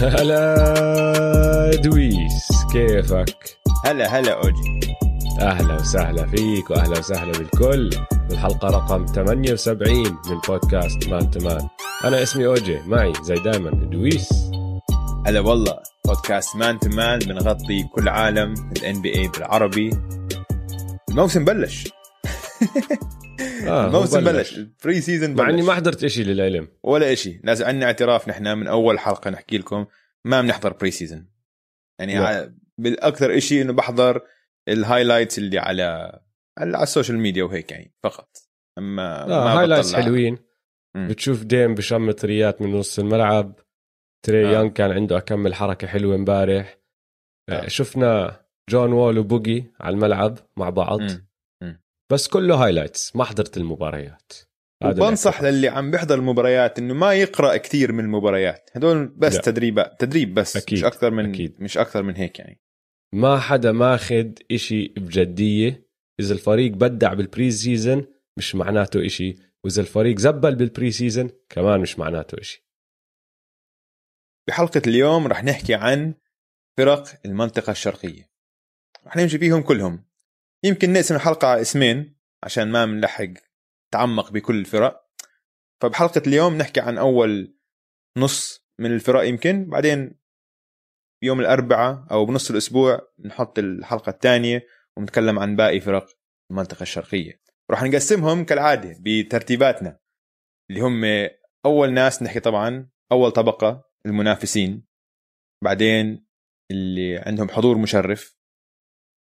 هلا دويس كيفك؟ هلا هلا أوجي. أهلا وسهلا فيك وأهلا وسهلا بالكل. بالحلقة رقم 78 من بودكاست Man to Man أنا اسمي أوجي معي زي دايما دويس. هلا والله بودكاست Man to Man بنغطي كل عالم ال NBA بالعربي. الموسم بلش. آه الموسم بلش البري سيزون مع إني ما حضرت إشي للعلم ولا إشي لازم عندنا اعتراف نحن من أول حلقة نحكي لكم ما بنحضر pre-season يعني لا. بالأكثر إشي إنه بحضر ال highlights اللي على على السوشيال ميديا وهيك يعني فقط أما ما highlights. حلوين مم. بتشوف Dame بشمط ثريات من نص الملعب three آه. Young كان عنده أكمل حركة حلوة امبارح آه. آه. شفنا John Wall وبوجي على الملعب مع بعض مم. بس كله highlights ما حضرت المباريات الاعتراف. للي عم بيحضر المباريات إنه ما يقرأ كثير من المباريات هدول بس لا. تدريبات تدريب بس أكيد. مش أكثر من أكيد. مش أكثر من هيك يعني ما حدا ماخد إشي بجدية إذا الفريق بدع بال pre-season مش معناته إشي وإذا الفريق زبل بال pre-season كمان مش معناته إشي بحلقة اليوم رح نحكي عن فرق المنطقة الشرقية رح نمشي فيهم كلهم يمكن نقسم الحلقة على اسمين عشان ما بنلحق تعمق بكل الفرق. فبحلقة اليوم نحكي عن أول نص من الفرق يمكن. بعدين يوم الأربعاء أو بنص الأسبوع نحط الحلقة الثانية ونتكلم عن باقي فرق المنطقة الشرقية. راح نقسمهم كالعادة بترتيباتنا اللي هم أول ناس نحكي طبعا أول طبقة المنافسين بعدين اللي عندهم حضور مشرف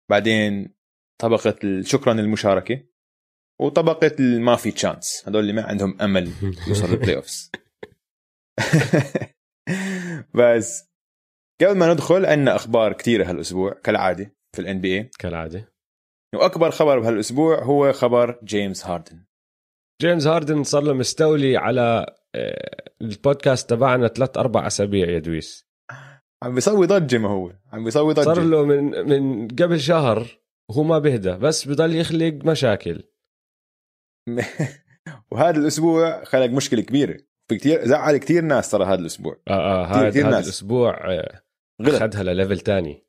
بعدين طبقة ال- شكرا للمشاركة. وطبقة اللي ما في chance هذول اللي ما عندهم أمل يوصل لل playoffs بس قبل ما ندخل عندنا أخبار كثيره هالأسبوع كالعادة في ال NBA كالعادة. وأكبر خبر بهالأسبوع هو خبر James Harden James Harden صار له مستولي على آه، البودكاست تبعنا ثلاث أربع أسابيع يا دويس. عم بيسوي ضجة ما هو. عم بيسوي ضجة. صار له من من قبل شهر وهو ما بيهدى بس بضل يخلق مشاكل. وهذا الأسبوع خلق مشكلة كبيرة. في كثير زعل كثير ناس ترى هذا الأسبوع. آه كتير- هذا كتير هذا ناس. الأسبوع آه، غلط. خدها لل level تاني.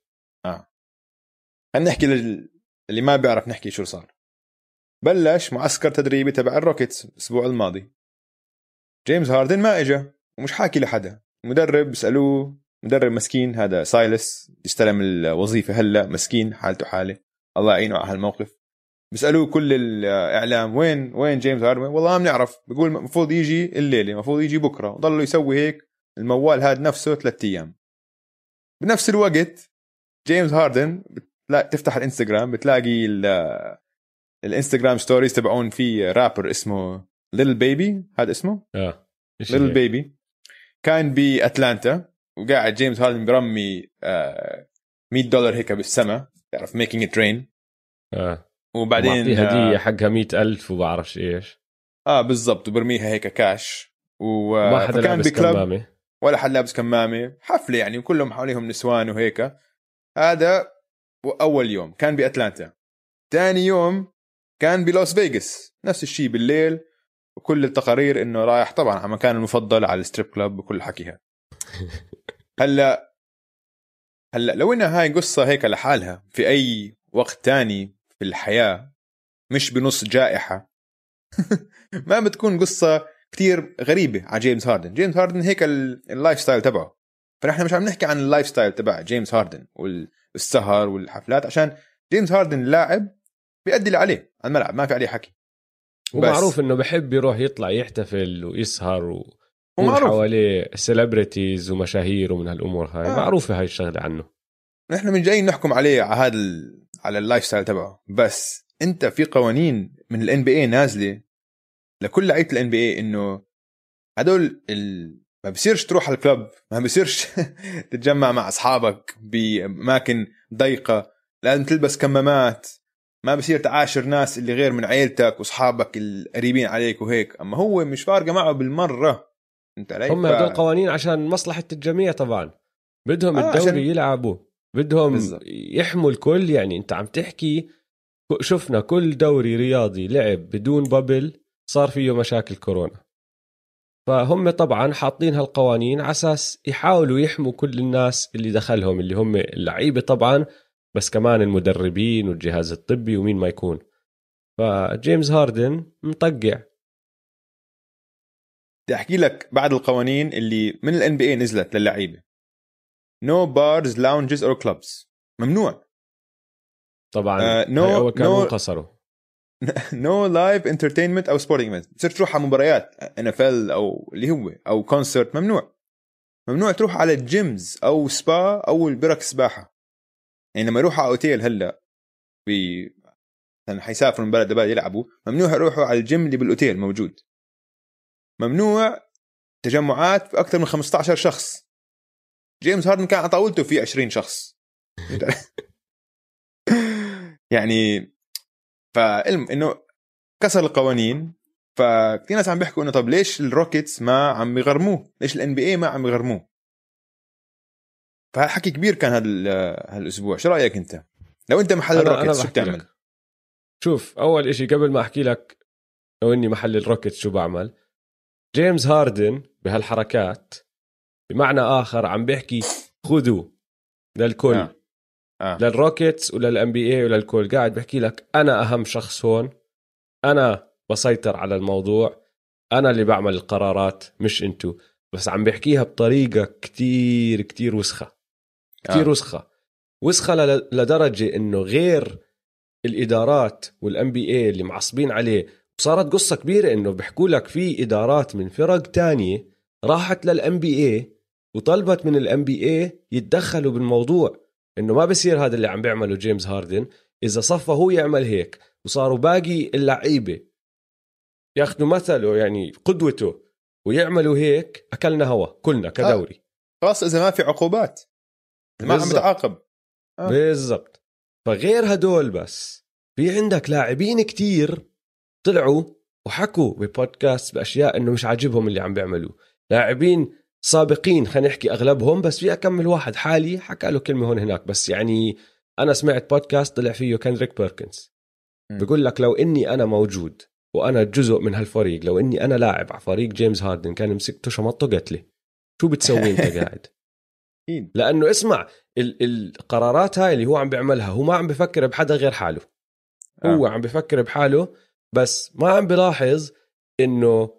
خلينا نحكي لل... اللي ما بيعرف نحكي شو صار. بلش معسكر تدريبي تبع ال Rockets الأسبوع الماضي. جيمس هاردن ما اجى ومش حاكي لحدا. المدرب بيسالوه مدرب مسكين هذا Silas يستلم الوظيفة هلا مسكين حالته حالة. الله يعينه على هالموقف. بيسألوه كل الإعلام وين وين جيمس هاردن والله ما بنعرف. بيقول المفروض يجي الليلة المفروض يجي بكرة. وضلوا يسوي هيك الموال هذا نفسه ثلاثة أيام. بنفس الوقت جيمس هاردن لا تفتح الإنستغرام بتلاقي ال- الإنستغرام stories تبعون في رابر اسمه ليل بيبي هذا اسمه؟ آه ليل؟ بيبي كان بأتلانتا وقاعد جيمس هاردن برمي آه، 100 دولار هيك بالسما. تعرف making it rain آه. وبعدين بعدين هدية آه, حقها مئة ألف وبعرفش إيش. آه بالضبط وبرميها هيك كاش. و ما حدا لابس بكلب كمامة. ولا حد لابس كمامة. حفلة يعني وكلهم حواليهم نسوان وهيك. هذا أول يوم كان بأتلانتا. ثاني يوم كان بلوس فيغاس. نفس الشيء بالليل. وكل التقارير إنه رايح طبعا على مكانه المفضل على ال strip club وكل حكيها. هلأ هلأ لو إنها هاي قصة هيك لحالها في أي وقت تاني في الحياة مش بنص جائحة. ما بتكون قصة كتير غريبة على جيمس هاردن. جيمس هاردن هيك ال- ال lifestyle تبعه. فنحن مش عم نحكي عن ال lifestyle تبع جيمس هاردن والسهر والحفلات عشان جيمس هاردن لاعب بيأدي اللي عليه على الملعب ما في عليه حكي. ومعروف إنه بحب يروح يطلع يحتفل ويسهر و ومعروف. حواليه celebrities ومشاهير ومن هالأمور هاي. آه. معروفة هاي الشغلة عنه. نحن مش جايين نحكم عليه على هذا. على ال lifestyle تبعه. بس أنت في قوانين من ال NBA نازلة لكل لعيبه ال NBA إنه هدول ال... ما بصيرش تروح على الكلب ما بصيرش تتجمع مع أصحابك بأماكن ضيقة لازم تلبس كمامات. ما بصير تعاشر ناس اللي غير من عيلتك وأصحابك القريبين عليك وهيك. أما هو مش فارقة معه بالمرة. أنت علي؟ هم هدول قوانين عشان مصلحة الجميع طبعا. بدهم آه، الدوري عشان- يلعبوا. بدهم. يحموا الكل يعني انت عم تحكي شفنا كل دوري رياضي لعب بدون بابل صار فيه مشاكل كورونا. فهم طبعا حاطين هالقوانين على أساس يحاولوا يحموا كل الناس اللي دخلهم اللي هم اللعيبة طبعا بس كمان المدربين والجهاز الطبي ومين ما يكون. فجيمس هاردن مطقع. بدي أحكي لك بعض القوانين اللي من ال NBA نزلت للعيبة. نو بارز لاونجز اور كلوبز ممنوع. طبعا no- هاي أول كانوا no- انقصروا no live entertainment or sporting event بتصير تروح على مباريات NFL أو اللي هو أو concert ممنوع. ممنوع تروح على ال gyms أو سبا أو البرك سباحه يعني لما يروحوا على اوتيل هلأ ب مثلا حيسافروا من بلد لبلد يلعبوا ممنوع يروحوا على الجيم اللي بالاوتيل موجود. ممنوع تجمعات في أكثر من 15 شخص. جيمس هاردن كان على طاولته في 20 شخص يعني فال م إنه كسر القوانين ففي ناس عم بيحكوا إنه طب ليش ال Rockets ما عم يغرموه؟ ليش ال NBA ما عم يغرموه؟ فحكي كبير كان هذا ال- هالأسبوع، شو رأيك أنت؟ لو أنت محل ال Rockets شو بتعمل؟ لك. شوف أول إشي قبل ما أحكي لك لو إني محل ال Rockets شو بعمل جيمس هاردن بهالحركات بمعنى آخر عم بيحكي خذوا للكل آه. آه. لل Rockets ولل NBA وللكل قاعد بحكي لك أنا أهم شخص هون أنا بسيطر على الموضوع أنا اللي بعمل القرارات مش أنتو بس عم بحكيها بطريقة كتير كتير وسخة كتير آه. وسخة وسخة لدرجة إنه غير الإدارات وال NBA اللي معصبين عليه وصارت قصة كبيرة إنه بيحكوا لك في إدارات من فرق تانية راحت لل NBA وطلبت من ال NBA يتدخلوا بالموضوع. إنه ما بصير هذا اللي عم بيعمله جيمس هاردن. إذا صفى هو يعمل هيك وصاروا باقي اللعيبة ياخذوا مثله يعني قدوته ويعملوا هيك أكلنا هوا كلنا كدوري. خلاص إذا ما في عقوبات ما عم. بتعاقب. آه. بالضبط. فغير هدول بس في عندك لاعبين كتير طلعوا وحكوا ببودكاست بأشياء إنه مش عاجبهم اللي عم بيعملوه. لاعبين سابقين خلينا نحكي أغلبهم بس في أكمل واحد حالي حكى له كلمة هون هناك بس يعني أنا سمعت بودكاست طلع فيه كندريك بيركنز. بقول لك لو إني أنا موجود وأنا جزء من هالفريق لو إني أنا لاعب على فريق جيمس هاردن كان مسكته شمطته قتله شو بتسوي أنت قاعد أكيد. لأنه اسمع ال- القرارات هاي اللي هو عم بيعملها هو ما عم بفكر بحدا غير حاله هو آه. عم بفكر بحاله بس ما عم بلاحظ إنه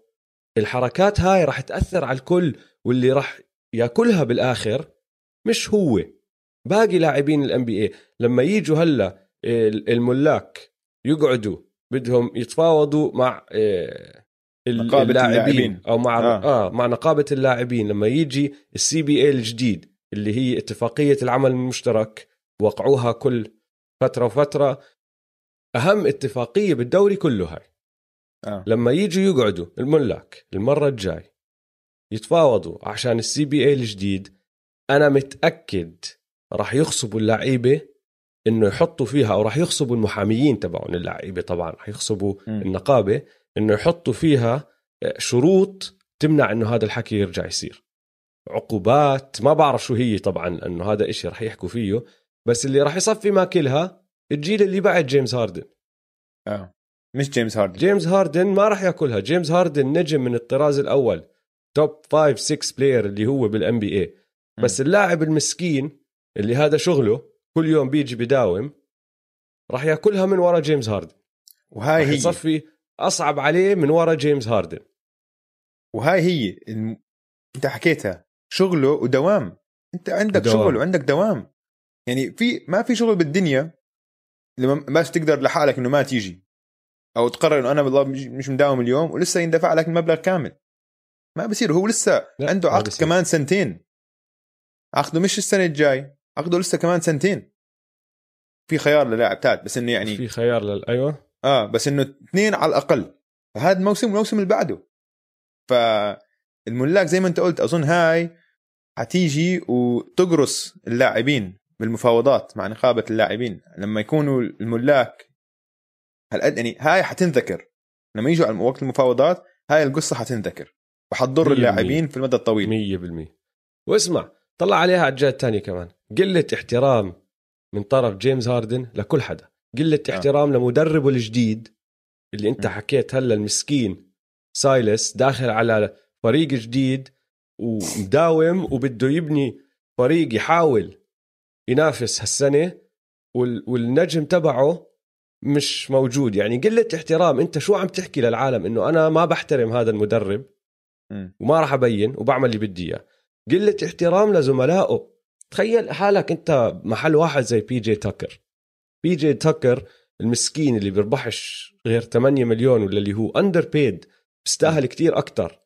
الحركات هاي راح تأثر على الكل واللي راح ياكلها بالآخر مش هو باقي لاعبين ال NBA لما يجوا هلا ال- الملاك يقعدوا بدهم يتفاوضوا مع آه، نقابة اللاعبين. أو مع آه. آه. آه مع نقابة اللاعبين لما يجي ال CBA الجديد اللي هي اتفاقية العمل المشترك وقعوها كل فترة وفترة أهم اتفاقية بالدوري كله هاي آه. لما يجوا يقعدوا الملاك المرة الجاي يتفاوضوا عشان السي بي اي الجديد. أنا متأكد راح يخصبوا اللعيبة إنه يحطوا فيها أو راح يخصبوا المحاميين تبعون اللعيبة طبعا راح يخصبوا م. النقابة إنه يحطوا فيها شروط تمنع إنه هذا الحكي يرجع يصير. عقوبات ما بعرف شو هي طبعا انه هذا إشي رح يحكوا فيه بس اللي راح يصفي ماكلها الجيل اللي بعد جيمس هاردن. آه. مش جيمس هاردن. جيمس هاردن ما راح ياكلها. جيمس هاردن نجم من الطراز الأول. top 5 6 player اللي هو بال NBA بس اللاعب المسكين اللي هذا شغله كل يوم بيجي بداوم راح ياكلها من ورا جيمس هاردن. وهاي هي. يصفي أصعب عليه من ورا جيمس هاردن. وهاي هي. الم... أنت حكيتها. شغله ودوام. أنت عندك دوام. شغل وعندك دوام. يعني في ما في شغل بالدنيا لما بس تقدر لحالك إنه ما تيجي. أو تقرر إنه أنا والله مش مداوم اليوم ولسه يندفع لك المبلغ كامل. ما بصير هو لسه عنده عقد. كمان سنتين. عقده مش السنة الجاي. عقده لسه كمان سنتين. في خيار للاعب تاد بس إنه يعني في خيار لل أيوه. آه بس إنه اثنين على الأقل. فهذا الموسم والموسم اللي بعده. فالملاك زي ما أنت قلت أظن هاي حتيجي وتقرص اللاعبين بالمفاوضات مع نقابة اللاعبين. لما يكونوا الملاك هالقد يعني هاي حتنذكر. لما يجوا على وقت المفاوضات هاي القصة حتنذكر. وحتضر اللاعبين في المدى الطويل. 100% واسمع طلع عليها على الجهه الثانية كمان. قلة احترام من طرف جيمس هاردن لكل حدا. قلة آه. احترام لمدربه الجديد اللي أنت م. حكيت هلا المسكين سايلس داخل على فريق جديد ومداوم وبده يبني فريق يحاول ينافس هالسنة والنجم تبعه مش موجود. يعني قلة احترام أنت شو عم تحكي للعالم إنه أنا ما بحترم هذا المدرب؟ وما راح أبين وبعمل اللي بدي إياه. قلة احترام لزملائه. تخيل حالك أنت محل واحد زي بي جي تاكر بي جي تاكر المسكين اللي بيربحش غير 8 مليون ولا اللي هو underpaid بيستاهل كتير أكثر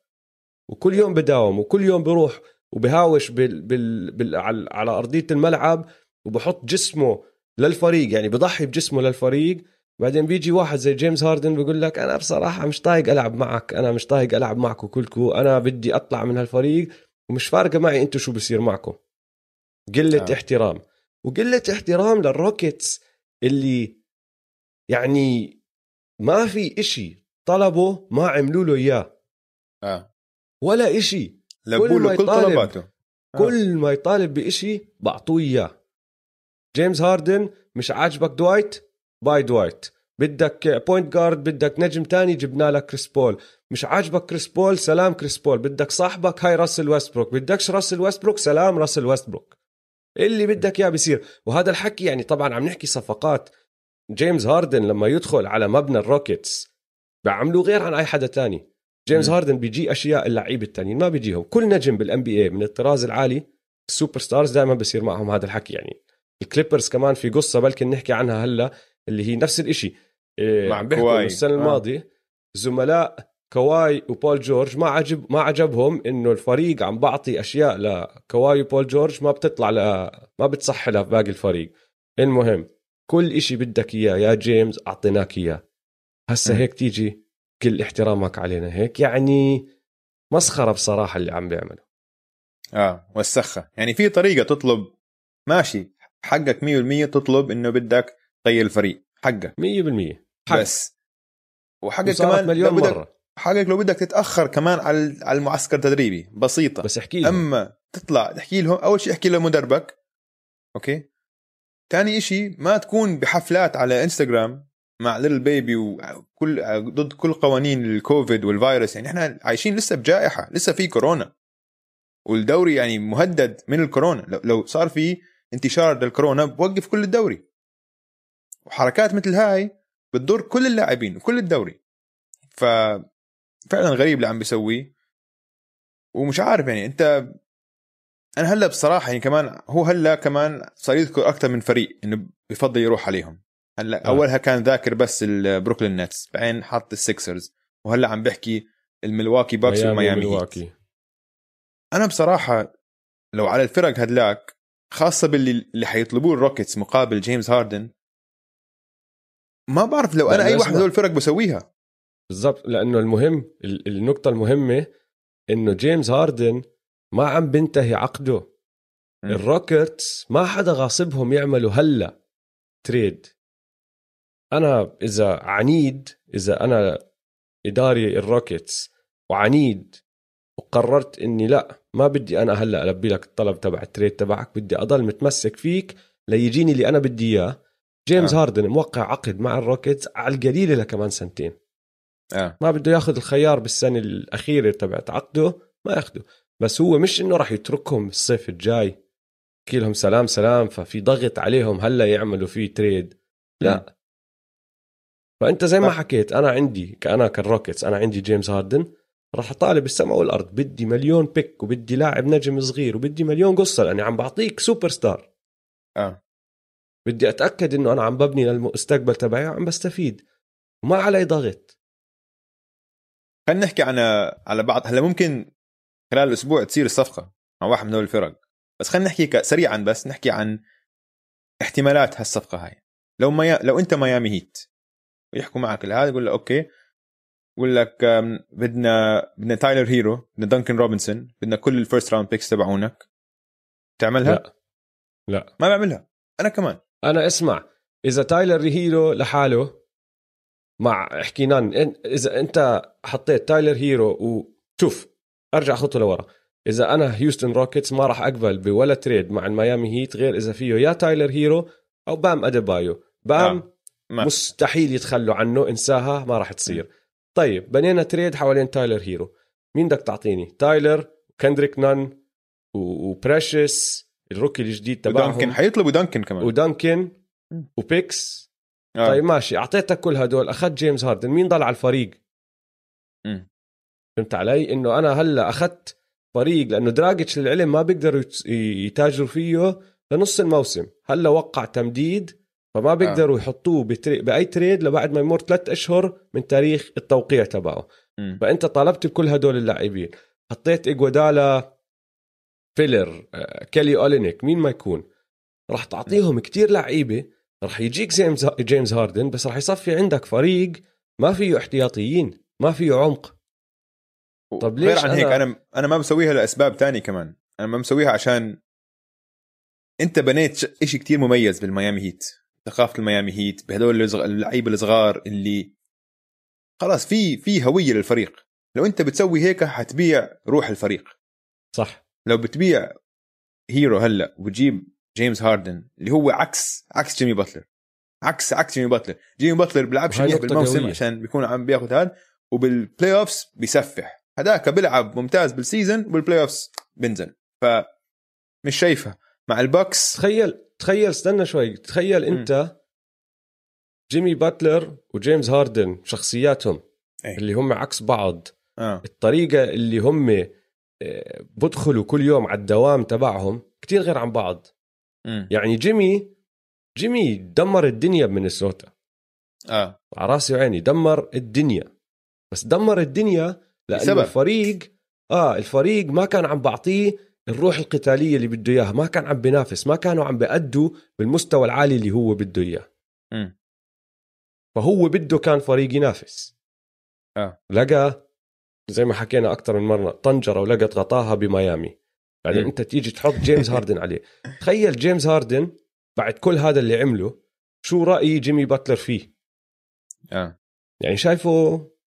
وكل يوم بداوم وكل يوم بروح وبهاوش بال بال بال على أرضية الملعب وبحط جسمه للفريق. يعني بضحي بجسمه للفريق بعدين بيجي واحد زي جيمس هاردن بيقول لك أنا بصراحة مش طايق ألعب معك أنا مش طايق ألعب معكم كلكم أنا بدي أطلع من هالفريق ومش فارقة معي أنتم شو بصير معكم. قلة آه. احترام. وقلة احترام للروكيتس اللي يعني ما في إشي طلبه ما عملوا له إياه. آه. ولا إشي. كل ما كل طلباته. آه. كل ما يطالب بإشي بعطوه إياه. جيمس هاردن مش عاجبك دوايت؟ bye دوايت. بدك point guard بدك نجم تاني جبنا لك كريس بول. مش عاجبك كريس بول؟ سلام كريس بول. بدك صاحبك هاي راسل ويستبروك. بدكش راسل ويستبروك؟ سلام راسل ويستبروك. اللي بدك إياه بيصير. وهذا الحكي يعني طبعا عم نحكي صفقات. جيمس هاردن لما يدخل على مبنى الروكيتس بعملوا غير عن أي حدا تاني. جيمس م. هاردن بيجي أشياء اللعيبة التانيين ما بيجيهم. كل نجم بال NBA من الطراز العالي ال superstars دائما بصير معهم هذا الحكي يعني. الكليبرز كمان في قصة بلكن نحكي عنها هلأ. اللي هي نفس الشيء إيه عم بيحكوا السنة آه. الماضية. زملاء كواي وبول جورج ما عجب ما عجبهم إنه الفريق عم بعطي أشياء لكواي وبول جورج ما بتطلع ل... ما بتصح لها في باقي الفريق. المهم كل إشي بدك إياه. يا جيمس أعطيناك إياه. هسه هيك تيجي كل احترامك علينا. هيك يعني مسخرة بصراحة اللي عم بيعمله آه وسخه يعني في طريقة تطلب ماشي حقك 100% تطلب إنه بدك تغير الفريق حقك 100% حق. بس. وحقك كمان مليون مرة. حقك لو بدك تتأخر كمان على على المعسكر التدريبي. بسيطة. بس احكي لهم. أما تطلع تحكي لهم أول شيء احكي لمدربك أوكي؟ ثاني شيء ما تكون بحفلات على إنستغرام مع ليل بيبي وكل ضد كل قوانين الكوفيد والفيروس. يعني إحنا عايشين لسه بجائحة لسه في كورونا. والدوري يعني مهدد من الكورونا. لو صار في انتشار للكورونا بوقف كل الدوري. وحركات مثل هاي بتضر كل اللاعبين وكل الدوري. ف فعلا غريب اللي عم بيسويه. ومش عارف يعني انت أنا هلأ بصراحة يعني كمان هو هلأ كمان صار يذكر أكثر من فريق إنه بفضل يروح عليهم. هلأ آه. أولها كان ذاكر بس البروكلين نتس بعدين حط السكسرز وهلأ عم بحكي الملواكي باكس وميامي هيت أنا بصراحة لو على الفرق هدلاك خاصة باللي اللي حيطلبوه الروكيتس مقابل جيمس هاردن ما بعرف لو أنا أي واحد من هدول الفرق بسويها. بالضبط لأنه المهم النقطة المهمة إنه جيمس هاردن ما عم بنتهي عقده. الروكيتس ما حدا غاصبهم يعملوا هلأ trade. أنا إذا عنيد إذا أنا إداري الروكيتس وعنيد وقررت إني لأ ما بدي أنا هلأ ألبي لك الطلب تبع ال trade تبعك بدي أضل متمسك فيك ليجيني اللي أنا بدي إياه. جيمس آه. هاردن موقع عقد مع الروكيتس على القليله لكمان سنتين. آه. ما بده ياخذ الخيار بالسنة الأخيرة تبعت عقده ما ياخده. بس هو مش إنه راح يتركهم الصيف الجاي. يحكي لهم سلام سلام ففي ضغط عليهم هلأ يعملوا فيه trade. لا. آه. فأنت زي ما حكيت أنا عندي كأنا كالروكيتس أنا عندي جيمس هاردن راح أطالب السماء والأرض. بدي مليون pick وبدي لاعب نجم صغير وبدي مليون قصة لأني عم بعطيك سوبر ستار. آه. بدي أتأكد إنه أنا عم ببني للمستقبل تبعي وعم بستفيد. وما علي ضغط. خلينا نحكي عن على بعض. هلأ ممكن خلال الأسبوع تصير الصفقة مع واحد من هول الفرق. بس خلينا نحكي سريعا بس نحكي عن احتمالات هالصفقة هاي. لو ما لو أنت ميامي هيت ويحكوا معك لهذا يقول لك okay. يقول لك بدنا بدنا تايلر هيرو بدنا دانكن روبنسون بدنا كل ال first round picks تبعونك. تعملها؟ لا. لا. ما بعملها. أنا كمان. أنا اسمع إذا تايلر هيرو لحاله مع حكينا إذا أنت حطيت تايلر هيرو وشوف أرجع خطوه لورا. إذا أنا هيوستن روكيتس ما راح أقبل بولا trade مع الميامي هيت غير إذا فيه يا تايلر هيرو أو بام أديبايو. بام آه. مستحيل يتخلوا عنه إنساها ما راح تصير. طيب بنينا trade حوالين تايلر هيرو. مين بدك تعطيني؟ تايلر كندريك نان وبريشس ال rookie الجديد تبعهم. ودانكن حيطلبوا دانكن كمان. ودانكن و picks. آه. طيب ماشي. أعطيتك كل هدول. أخذت جيمس هاردن. مين ضل على الفريق. فهمت علي؟ إنه أنا هلأ أخذت فريق لأنه دراجتش للعلم ما بيقدروا يت- يتاجروا فيه لنص الموسم. هلأ وقع تمديد فما بيقدروا يحطوه ب tra... بأي trade لبعد ما يمر ثلاث أشهر من تاريخ التوقيع تبعه. مم. فأنت طالبت بكل هدول اللاعبين. حطيت اجوادالا filler آه، كيلي أولينيك مين ما يكون راح تعطيهم كتير لعيبة راح يجيك جيمس جيمس هاردن بس راح يصفي عندك فريق ما فيه احتياطيين ما فيه عمق. طب غير ليش عن هيك أنا- أنا أنا ما بسويها لأسباب تانية كمان. أنا ما بسويها عشان أنت بنيت ش- إشي كتير مميز بالميامي هيت ثقافة الميامي هيت بهدول اللعيبة الصغار اللي خلاص في في هوية للفريق. لو أنت بتسوي هيك حتبيع روح الفريق. صح. لو بتبيع هيرو هلا وبتجيب جيمس هاردن اللي هو عكس عكس جيمي باتلر عكس عكس جيمي باتلر جيمي باتلر بيلعبش منيح بالموسم قوية. عشان بيكون عم بياخذ هذا وبال playoffs بيسفح. هذاك بيلعب ممتاز بال season وبال playoffs بنزل ف مش شايفها. مع البوكس تخيل تخيل استنى شوي. تخيل انت جيمي باتلر وجيمس هاردن شخصياتهم إيه. اللي هم عكس بعض. آه. الطريقة اللي هم آه، بدخلوا كل يوم على الدوام تبعهم كتير غير عن بعض مم. يعني جيمي جيمي دمر الدنيا بمينيسوتا آه على راسي وعيني دمر الدنيا بس دمر الدنيا لأنه بسبب. الفريق آه الفريق ما كان عم بعطيه الروح القتالية اللي بده إياها ما كان عم بينافس ما كانوا عم بيأدوا بالمستوى العالي اللي هو بده إياه. فهو بده كان فريق ينافس آه. لقى زي ما حكينا أكثر من مرة طنجرة ولقت غطاها بميامي. بعدين مم. أنت تيجي تحط جيمس هاردن عليه. تخيل جيمس هاردن بعد كل هذا اللي عمله شو رأي جيمي باتلر فيه؟ آه. يعني شايفه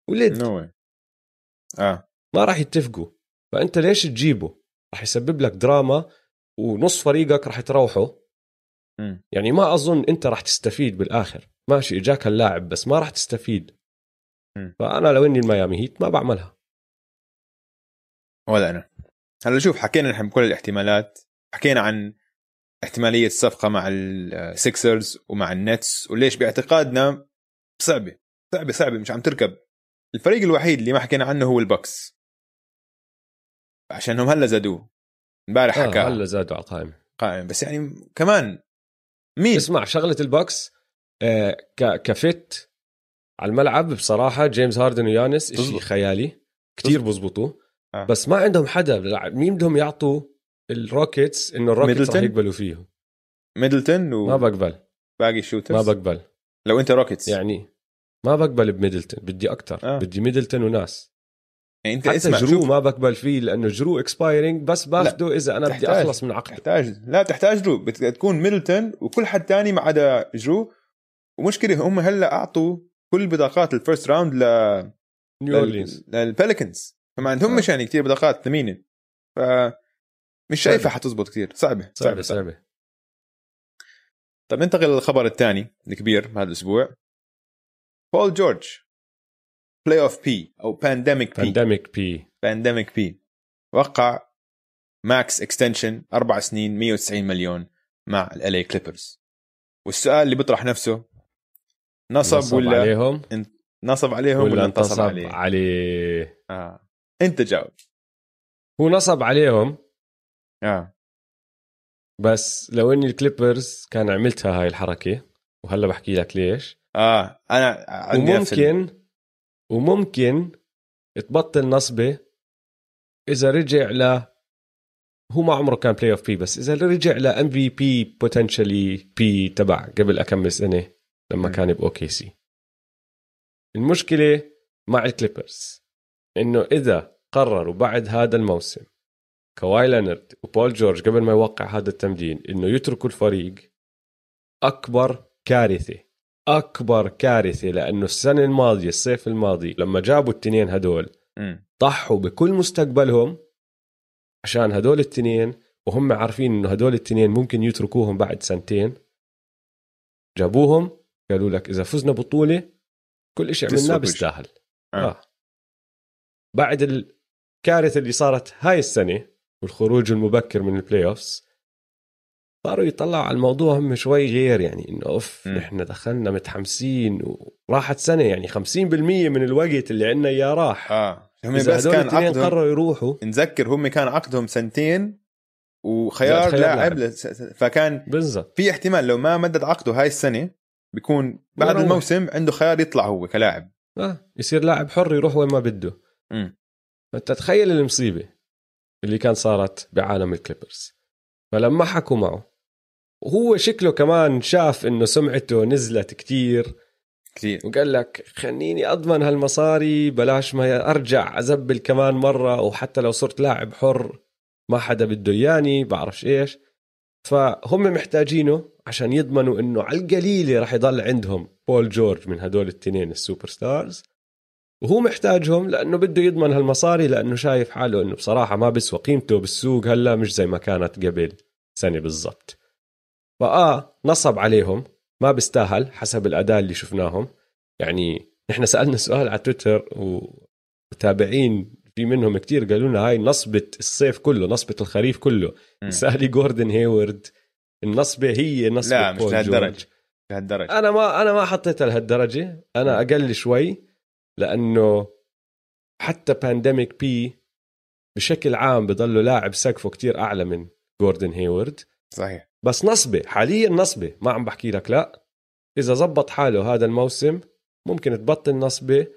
ولد. no way آه. ما راح يتفقوا. فأنت ليش تجيبه؟ راح يسبب لك دراما ونص فريقك راح تروحوا مم. يعني ما أظن أنت راح تستفيد بالآخر. ماشي إجاك اللاعب بس ما راح تستفيد. فأنا لو إني الميامي هيت ما بعملها. ولا أنا. هلا شوف حكينا نحن بكل الاحتمالات حكينا عن احتمالية الصفقة مع السكسرز ومع النتس وليش باعتقادنا صعبة صعبة صعبة مش عم تركب. الفريق الوحيد اللي ما حكينا عنه هو البكس عشانهم هلا زادوه. امبارح آه حكى. هلا زادوا على القائمة. قائم بس يعني كمان مين؟ اسمع شغلة البكس آه ك fit على الملعب بصراحة جيمس هاردن ويانيس شيء. خيالي. كتير بزبطوا. آه. بس ما عندهم حدا. مين بدهم يعطوا الروكيتس إنه الروكيتس رح؟ يقبلوا فيه ميدلتون ما بقبل. وباقي ال shooters ما بقبل. لو أنت روكيتس يعني ما بقبل بميدلتون. بدي أكثر آه. بدي ميدلتون وناس. يعني أنت حتى اسمع جرو شوف. ما بقبل فيه لأنه جرو expiring بس باخده إذا أنا بدي تحتاج. أخلص من عقده. تحتاج. لا تحتاج جرو بت- تكون ميدلتون وكل حد تاني ما عدا جرو ومشكلة هم هلأ أعطوا كل بطاقات ال first round ل نيو اورلينز للبيليكنز فما عندهمش يعني كثير بطاقات ثمينة. ف مش شايفها حتزبط كثير صعبة صعبة صعبة طيب ننتقل للخبر الثاني الكبير هذا الأسبوع. بول جورج playoff P أو pandemic P pandemic P pandemic P وقع max extension أربع سنين 190 مليون مع LA كليبرز والسؤال اللي بيطرح نفسه نصب, ولا عليهم؟ نصب عليهم ولا, ولا انتصب انتصب عليه؟ عليه؟ آه. انت جاوب. هو نصب عليهم. آه. بس لو اني الكليبرز كان عملتها هاي الحركة وهلا بحكي لك ليش. آه أنا عندي وممكن وممكن تبطل نصبة إذا رجع ل هو ما عمره كان playoff P بس إذا رجع ل MVP potentially P تبع قبل كم سنة لما م. كان ب OKC. المشكلة مع الكليبرز. إنه إذا قرروا بعد هذا الموسم كواي لينارد وبول جورج قبل ما يوقع هذا التمديد إنه يتركوا الفريق أكبر كارثه أكبر كارثه لأنه السنة الماضية الصيف الماضي لما جابوا التنين هدول. ضحوا بكل مستقبلهم عشان هدول التنين وهم عارفين إنه هدول التنين ممكن يتركوهم بعد سنتين جابوهم قالوا لك إذا فزنا بطولة كل شيء عملناه. بيستاهل آه. آه. بعد ال... الكارثة اللي صارت هاي السنة والخروج المبكر من ال playoffs صاروا يطلعوا على الموضوع هم شوي غير يعني إنه أوف. إحنا دخلنا متحمسين وراحت سنة يعني 50% من الوقت اللي عندنا إياه راح آه هم بس كان عقدهم قرروا يروحوا نذكر هم كان عقدهم سنتين وخيار خيار لاعب فكان بالضبط في احتمال لو ما مدد عقده هاي السنة بيكون بعد. الموسم عنده خيار يطلع هو كلاعب آه يصير لاعب حر يروح وين ما بده. فانت تخيل المصيبة اللي كان صارت بعالم الكليبرز. فلما حكوا معه وهو شكله كمان شاف إنه سمعته نزلت كتير. كثير وقال لك خليني أضمن هالمصاري بلاش ما أرجع أزبل كمان مرة وحتى لو صرت لاعب حر ما حدا بده إياني بعرفش إيش. فهم محتاجينه عشان يضمنوا إنه على القليله راح يضل عندهم بول جورج من هدول التنين ال superstars وهو محتاجهم لأنه بده يضمن هالمصاري لأنه شايف حاله إنه بصراحة ما بيسوى قيمته بالسوق هلأ مش زي ما كانت قبل سنة بالضبط. فآه نصب عليهم. ما بيستاهل حسب الاداء اللي شفناهم. يعني نحن سألنا سؤال على تويتر ومتابعين في منهم كتير قالوا لنا هاي نصبة الصيف كله نصبة الخريف كله. سألي جوردن هيورد النصبة هي نصبة لا مش لهالدرجة. جورج. لهالدرجة. أنا ما أنا ما حطيتها لهالدرجة. أنا أقل شوي. لأنه حتى pandemic P بشكل عام بضله لاعب سقفه كتير أعلى من جوردن هيورد صحيح. بس نصبة حاليا نصبة. ما عم بحكي لك لا. إذا زبط حاله هذا الموسم ممكن تبطل نصبة.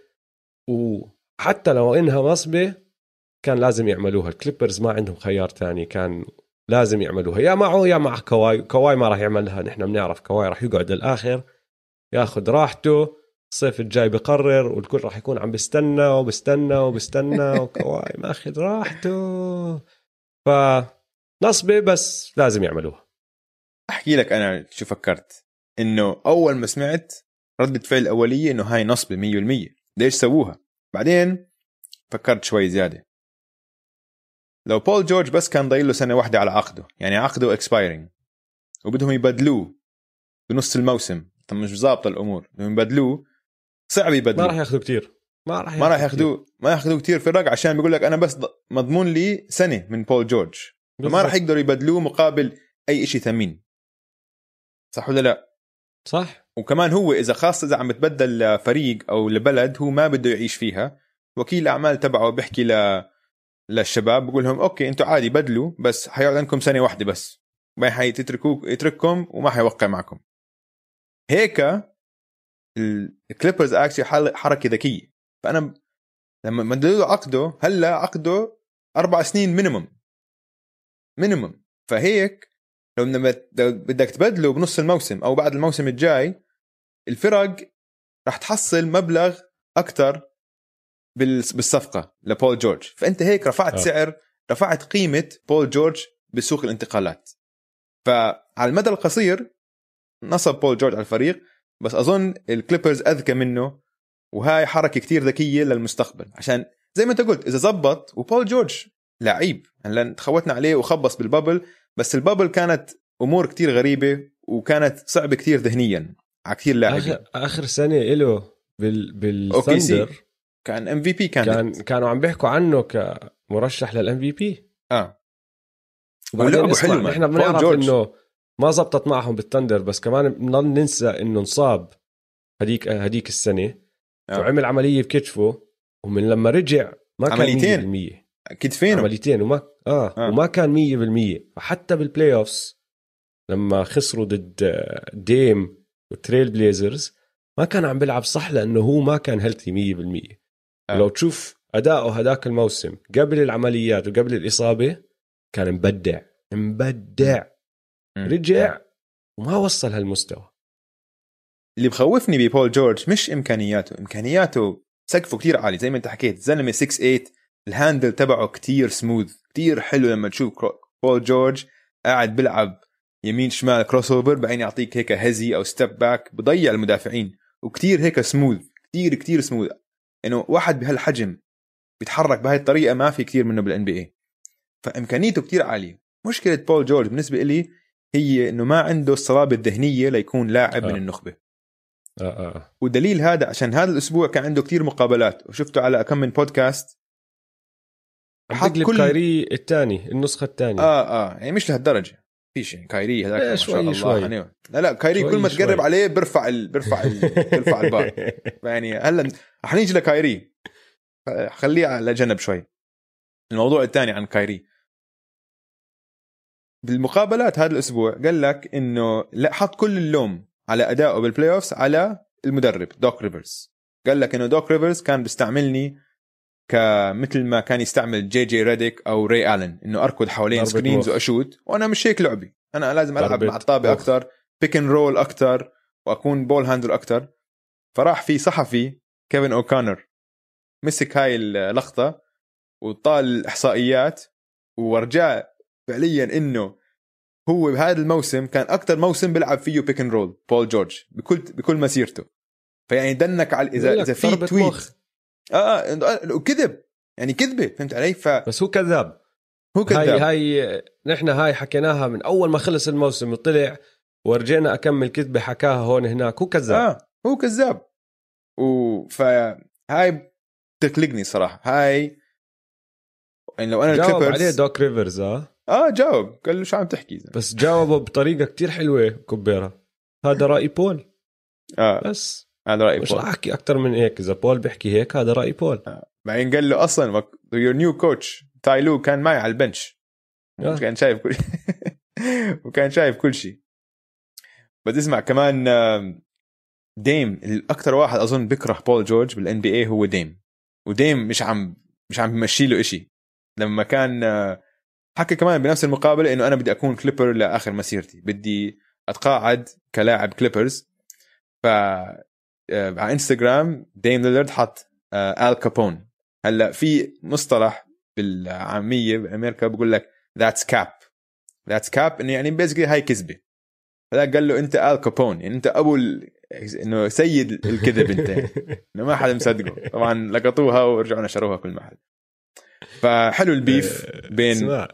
وحتى لو إنها نصبة كان لازم يعملوها. الكليبرز ما عندهم خيار تاني. كان لازم يعملوها. يا معه يا مع كواي كواي ما راح يعملها. نحن بنعرف كواي راح يقعد للآخر ياخذ راحته. الصيف الجاي بقرر والكل راح يكون عم بيستنى وبستنى وبستنى وكواي ماخذ راحته. فنصبه بس لازم يعملوها. أحكي لك أنا شو فكرت. إنه أول ما سمعت ردة فعل الاوليه إنه هاي نصبه 100% ليش سووها؟ بعدين فكرت شوي زيادة. لو بول جورج بس كان ضايل له سنة واحدة على عقده يعني عقده expiring وبدهم يبدلوه بنص الموسم طب مش ظابطة الأمور بدهم يبدلوه صعب ما راح ياخذوا كتير. ما راح ما راح ياخذوه ما ياخذوه كثير فرق عشان بيقول لك أنا بس مضمون لي سنة من بول جورج فما راح يقدروا يبدلوه مقابل أي شيء ثمين. صح ولا لا؟ صح. وكمان هو إذا خاصة إذا عم بتبدل لفريق أو لبلد هو ما بده يعيش فيها. وكيل الاعمال تبعه بيحكي ل للشباب بقول لهم okay أنتم عادي بدلوا بس حيقعد عندكم سنة واحدة بس. ما حيتركوك يترككم وما حيوقع معكم. هيك الكليبرز actually حركة ذكية. فأنا لما مدلوا عقده هلأ عقده أربع سنين minimum minimum فهيك لو بدك تبدله بنص الموسم أو بعد الموسم الجاي الفرق راح تحصل مبلغ أكثر بالصفقة لبول جورج. فأنت هيك رفعت آه. سعر رفعت قيمة بول جورج بسوق الانتقالات. فعلى المدى القصير نصب بول جورج على الفريق. بس أظن الكليبرز أذكى منه وهاي حركة كتير ذكية للمستقبل عشان زي ما أنت قلت إذا زبط وبول جورج لعيب هلا تخوتنا عليه وخبص بال bubble بس ال bubble كانت أمور كتير غريبة وكانت صعبة كتير ذهنيا على كتير لاعبين اخر آخر سنة له بال. ب Thunder كان MVP كان كان كانوا عم بيحكوا عنه كمرشح لل MVP آه ولعبه حلو،. نحن بول بنعرف. إنه ما زبطت معهم ب Thunder بس كمان بنضل ننسى إنه انصاب هديك هديك السنة آه. وعمل عملية بكتفه ومن لما رجع ما كان عمليتين. 100% أكيد فينه عمليتين وما آه. آه. وما كان 100% فحتى بال playoffs لما خسروا ضد Dame و Trail Blazers ما كان عم بيلعب صح لأنه هو ما كان healthy 100% آه. ولو تشوف اداؤه هداك الموسم قبل العمليات وقبل الإصابة كان مبدع مبدع. رجع وما وصل هالمستوى. اللي بخوفني ب Paul George مش إمكانياته. إمكانياته سقفه كتير عالي. زي ما أنت حكيت زلمة 6 8 ال handle تبعه كتير سموث كتير حلو لما تشوف Paul George قاعد بيلعب يمين شمال crossover بعدين يعطيك هيك هزي أو step back بضيع المدافعين وكتير هيك smooth كتير كتير smooth إنه واحد بهالحجم بيتحرك بهاي الطريقة ما في كتير منه بال NBA فإمكانيته كتير عالية. مشكلة Paul George بالنسبة لي هي إنه ما عنده الصلابة الذهنية ليكون لاعب آه. من النخبة. آه آه. ودليل هذا عشان هذا الأسبوع كان عنده كتير مقابلات وشفته على كم من بودكاست حط كل Kyrie الثاني النسخة الثانية آه آه يعني مش لهالدرجة. فيش يعني Kyrie هذاك إيه، ما شاء الله شوي. يعني. لا لا Kyrie شوي كل ما شوي. تقرب عليه بيرفع ال... بيرفع ال... بيرفع البار. يعني هلا حنيجي ل Kyrie. خليه على جنب شوي. الموضوع الثاني عن Kyrie. بالمقابلات هذا الأسبوع قال لك إنه لا حط كل اللوم على أدائه بال playoffs على المدرب Doc Rivers قال لك إنه Doc Rivers كان بيستعملني كمثل ما كان يستعمل JJ Redick أو Ray Allen إنه أركض حوالين screens. وأ shoot وأنا مش هيك لعبي أنا لازم ألعب مع الطابة. أكثر pick and roll أكثر وأكون ball handle أكثر فراح في صحفي Kevin O'Connor مسك هاي اللقطه وطال الاحصائيات ورجاه فعليا إنه هو بهذا الموسم كان أكثر موسم بيلعب فيه pick and roll Paul George بكل بكل مسيرته. فيعني دنك على اذا إذا في تويت مخ. آه آه وكذب يعني كذبة فهمت علي؟ فهو بس هو كذاب. هاي كذاب. هاي نحن هاي حكيناها من أول ما خلص الموسم وطلع ورجينا أكمل كذبة حكاها هون هناك. هو كذاب. آه هو كذاب. و فهاي تقلقني صراحة. هاي يعني لو أنا الكليبرز عليه دوك ريفرز آه. آه جاوب. قال له شو عم تحكي؟ زلمة؟ بس جاوبه بطريقة كتير حلوة كوبيرا هذا رأي بول. آه. بس. هذا رايي مش بول. راح أحكي أكثر من هيك. إذا بول بيحكي هيك هذا رأي بول. بعدين قال له أصلا your new coach Ty Lue كان معي على ال bench. آه. كان شايف كل وكان شايف كل شيء. بس اسمع كمان Dame الاكثر واحد أظن بيكره Paul George بال NBA هو Dame. و Dame مش عم مش عم بمشي له شيء لما كان آه، حكى كمان بنفس المقابلة إنه أنا بدي أكون Clipper لآخر مسيرتي. بدي أتقاعد كلاعب Clippers ف آه، على انستغرام Damian Lillard حط آه، Al Capone هلأ في مصطلح بالعامية بأمريكا بقول لك that's cap that's cap إنه يعني بيزكلي هاي كذبة. فذاك قال له أنت Al Capone يعني أنت أبو ال... إنه سيد الكذب أنت. إنه ما حدا مصدقه. طبعا لقطوها ورجعوا نشروها كل محل. فحلو ال beef بين اسمع.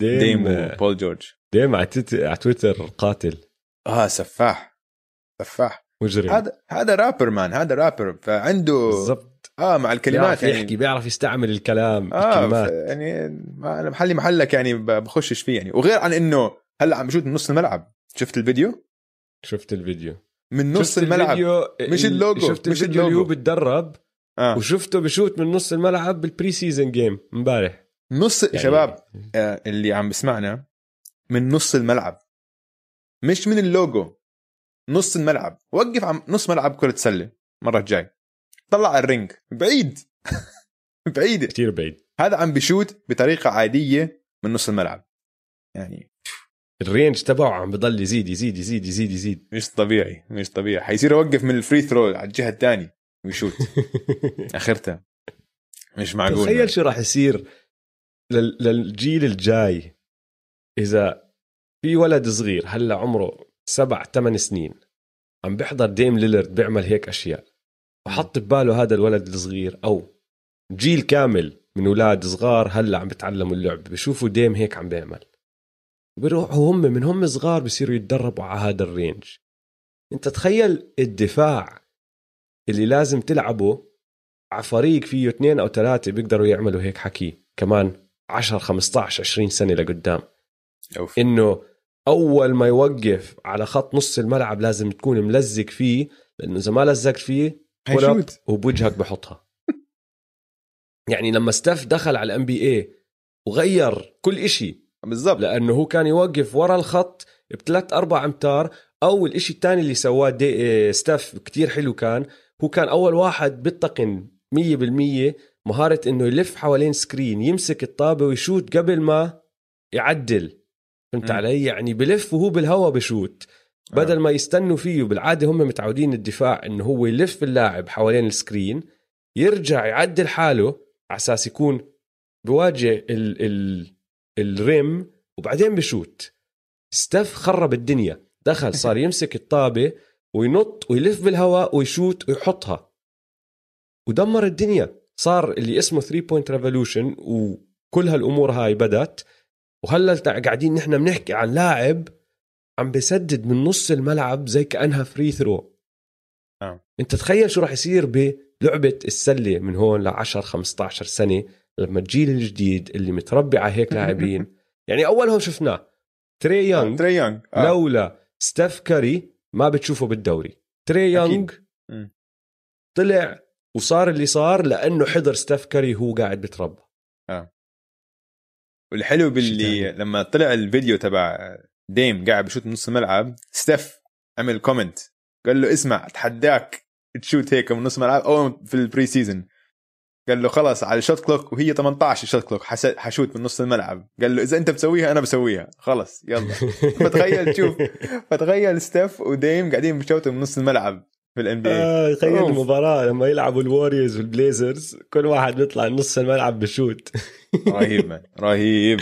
Dame Dame و Paul George. Dame على تويتر قاتل. آه سفاح. سفاح. مجرم. هذا هذا rapper man. هذا رابر. فعنده بالضبط. آه مع الكلمات بيعرف يعني. يحكي بيعرف يستعمل الكلام آه ف- الكلمات يعني ما أنا محلي محلك يعني بخشش فيه يعني. وغير عن إنه هلأ عم ب shoot من نص الملعب. شفت الفيديو؟ شفت الفيديو. من نص شفت الملعب. الفيديو مش اللوجو، شفت مش الفيديو اللوجو. بتدرب آه. وشفته ب shoot من نص الملعب بال preseason game امبارح. نص يعني شباب آه اللي عم بسمعنا من نص الملعب. مش من اللوجو نص الملعب. وقف عم نص ملعب كرة سلة المرة الجاي طلع على ال range. بعيد. بعيد. كثير بعيد. هذا عم ب shoot بطريقة عادية من نص الملعب. يعني ال range تبعه عم بضل يزيد يزيد يزيد يزيد يزيد. مش طبيعي مش طبيعي. حيصير يوقف من ال free throw على الجهة الثانية وي shoot. اخرتها مش معقول. تخيل شو راح يصير. للجيل الجاي. إذا في ولد صغير هلا عمره سبع ثمان سنين عم بيحضر Damian Lillard بيعمل هيك أشياء وحط بباله هذا الولد الصغير أو جيل كامل من أولاد صغار هلا عم بتعلموا اللعب بشوفوا Dame هيك عم بيعمل. بيروحوا هم من هم صغار بصيروا يتدربوا على هذا ال range. أنت تخيل الدفاع اللي لازم تلعبه على فريق فيه اثنين أو ثلاثة بيقدروا يعملوا هيك حكي كمان. 10 15 20 سنة لقدام. أوف. إنه أول ما يوقف على خط نص الملعب لازم تكون ملزق فيه لأنه إذا ما لزقت فيه وبوجهك بحطها. يعني لما Steph دخل على ال NBA وغير كل إشي بالضبط. لأنه هو كان يوقف ورا الخط بثلاث أربع أمتار أو الإشي الثاني اللي سواه دي ستيف كتير حلو كان هو كان أول واحد بيتقن 100% مهارة إنه يلف حوالين screen يمسك الطابة ويشوت قبل ما يعدل. فهمت. علي؟ يعني بلف وهو بالهواء بشوت. بدل آه. ما يستنوا فيه بالعاده هم متعودين الدفاع إنه هو يلف اللاعب حوالين ال screen يرجع يعدل حاله على أساس يكون بواجه ال ال ال rim وبعدين بشوت. ستيف خرب الدنيا. دخل صار يمسك الطابة وينط ويلف بالهواء ويشوت ويحطها. ودمر الدنيا. صار اللي اسمه 3 point revolution وكل هالامور هاي بدت وهلأ قاعدين نحن بنحكي عن لاعب عم بسدد من نص الملعب زي كأنها free throw آه. انت تخيل شو راح يصير بلعبة السلة من هون ل 10 15 سنة لما الجيل الجديد اللي متربي على هيك لاعبين. يعني اولهم شفناه. تري يونغ تري يونغ آه. لولا ستيف كاري ما بتشوفه بالدوري. تري يونغ. طلع وصار اللي صار لأنه حضر ستيف كاري وهو قاعد بتربى. والحلو شي باللي. لما طلع الفيديو تبع ديم قاعد بشوت من نص الملعب ستيف عمل comment قال له اسمع اتحداك تشوت هيك من نص الملعب أو في ال preseason قال له خلص على ال shot clock وهي 18 ال shot clock حشوت من نص الملعب. قال له إذا أنت بتسويها أنا بسويها. خلص يلا. فتخيل تشوف فتخيل ستيف وديم قاعدين بشوتوا من نص الملعب. في ال NBA تخيل أوف. المباراة لما يلعبوا الوريورز والبليزرز كل واحد بيطلع نص الملعب بشوت. رهيب man رهيب.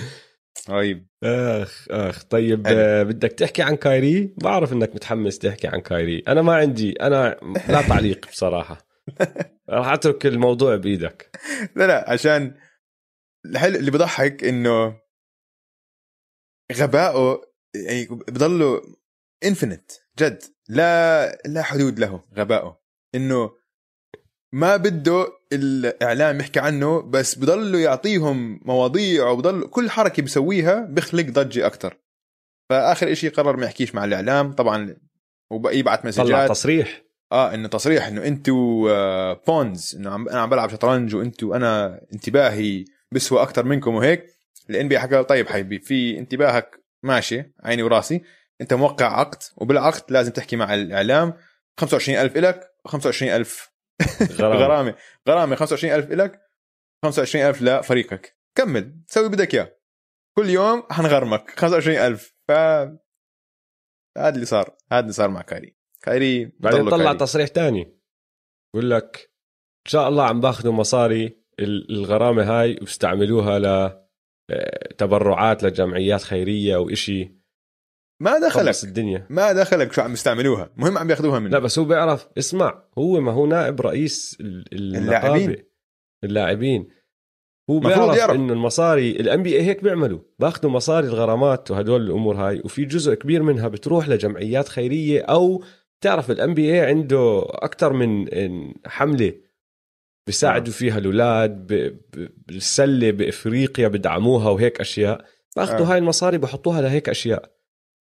رهيب. أخ أخ. طيب حلو. آه بدك تحكي عن كايري؟ بعرف إنك متحمس تحكي عن كايري. أنا ما عندي أنا لا تعليق بصراحة. راح أترك الموضوع بإيدك. لا لا عشان الحلو اللي بضحك إنه غبائه يعني بضله انفينيت جد. لا لا حدود له غبائه. إنه ما بده الإعلام يحكي عنه بس بضله يعطيهم مواضيع وبضل كل حركة بيسويها بيخلق ضجة أكثر فآخر إشي قرر ما يحكيش مع الإعلام طبعا ويبعث طلع مسجات. تصريح. آه إنه تصريح إنه أنتوا آه pawns إنه عم أنا عم بلعب شطرنج وانتوا أنا انتباهي بسوى أكثر منكم وهيك. ال NBA حكى طيب حبيبي في انتباهك ماشي عيني وراسي. انت موقع عقد وبالعقد لازم تحكي مع الإعلام 25000 إلك و25000 غرام غرامة. غرامة. 25000 إلك 25000 لفريقك. كمل سوي بدك إياه. كل يوم حنغرمك 25000 ف هذا اللي صار هذا اللي صار مع كايري. كايري بعدين طلع كايري. تصريح تاني. بقول لك إن شاء الله عم باخذوا مصاري ال- الغرامة هاي واستعملوها ل آه، تبرعات لجمعيات خيرية وإشي ما دخلك. الدنيا. ما دخلك. شو عم يستعملوها؟ مهم عم بياخذوها منه لا بس هو بيعرف. اسمع هو ما هو نائب رئيس اللاعبين. اللاعبين. هو بيعرف يعرف. إنه المصاري ال NBA هيك بيعملوا. باخذوا مصاري الغرامات وهدول الأمور هاي وفي جزء كبير منها بتروح لجمعيات خيرية أو تعرف ال NBA عنده أكثر من حملة بيساعدوا فيها الأولاد بالسلة بإفريقيا بدعموها وهيك أشياء. باخذوا آه. هاي المصاري بحطوها لهيك أشياء.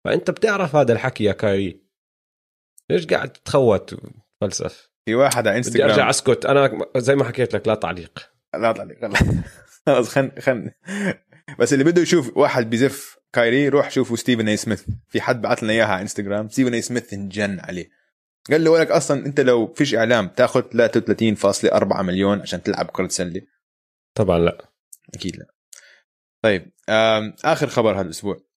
فأنت بتعرف هذا الحكي يا كايري ليش قاعد تتخوت فلسف؟ في واحد على بدي أرجع انستغرام أسكت. أنا زي ما حكيت لك لا تعليق. لا تعليق خلص خن خن بس اللي بده يشوف واحد بزف كايري روح شوفوا ستيفن اي سميث في حد بعث لنا إياها على انستغرام ستيفن اي سميث انجن عليه. قال له ولك أصلا أنت لو فيش إعلام تاخذ 33.4 مليون عشان تلعب كرة سلة. طبعا لا. أكيد لا. طيب آخر خبر هذا الأسبوع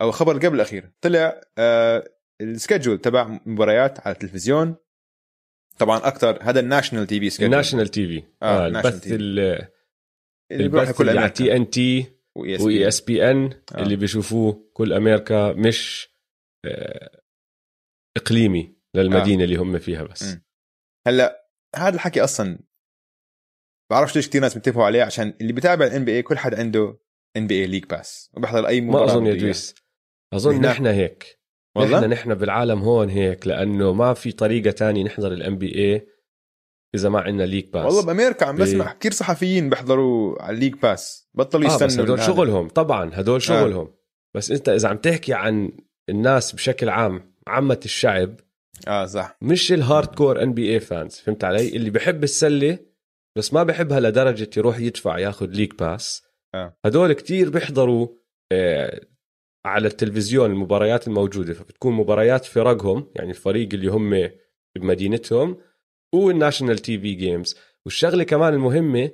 أو خبر قبل الأخير. طلع آه، ال schedule تبع مباريات على التلفزيون. طبعا أكثر هذا ال national TV schedule ال national TV. آه، آه البث اللي بيروح كل أمريكا. تي إن تي واي إس بي إن. آه. اللي بيشوفوه كل أمريكا مش آه، إقليمي للمدينة اللي هم فيها بس. هلأ هذا الحكي أصلا بعرفش ليش كثير ناس بينتبهوا عليه عشان اللي بيتابع ال NBA كل حد عنده NBA League Pass وبيحضر أي مباراة ما أظن يا. دويس. أظن. نحن هيك. والله؟ نحن نحن بالعالم هون هيك لأنه ما في طريقة تانية نحضر ال NBA إذا ما عندنا League Pass والله بأمريكا عم بسمع كثير صحفيين بيحضروا على ال League Pass بطلوا آه يستنوا بس هدول. شغلهم. طبعا هدول شغلهم. بس أنت إذا عم تحكي عن الناس بشكل عام عامة الشعب آه صح. مش ال hardcore NBA fans فهمت علي؟ اللي بحب السلة بس ما بحبها لدرجة يروح يدفع ياخذ League Pass آه. هدول كتير بيحضروا آه على التلفزيون المباريات الموجودة فبتكون مباريات فرقهم يعني الفريق اللي هم بمدينتهم وال national TV games والشغلة كمان المهمة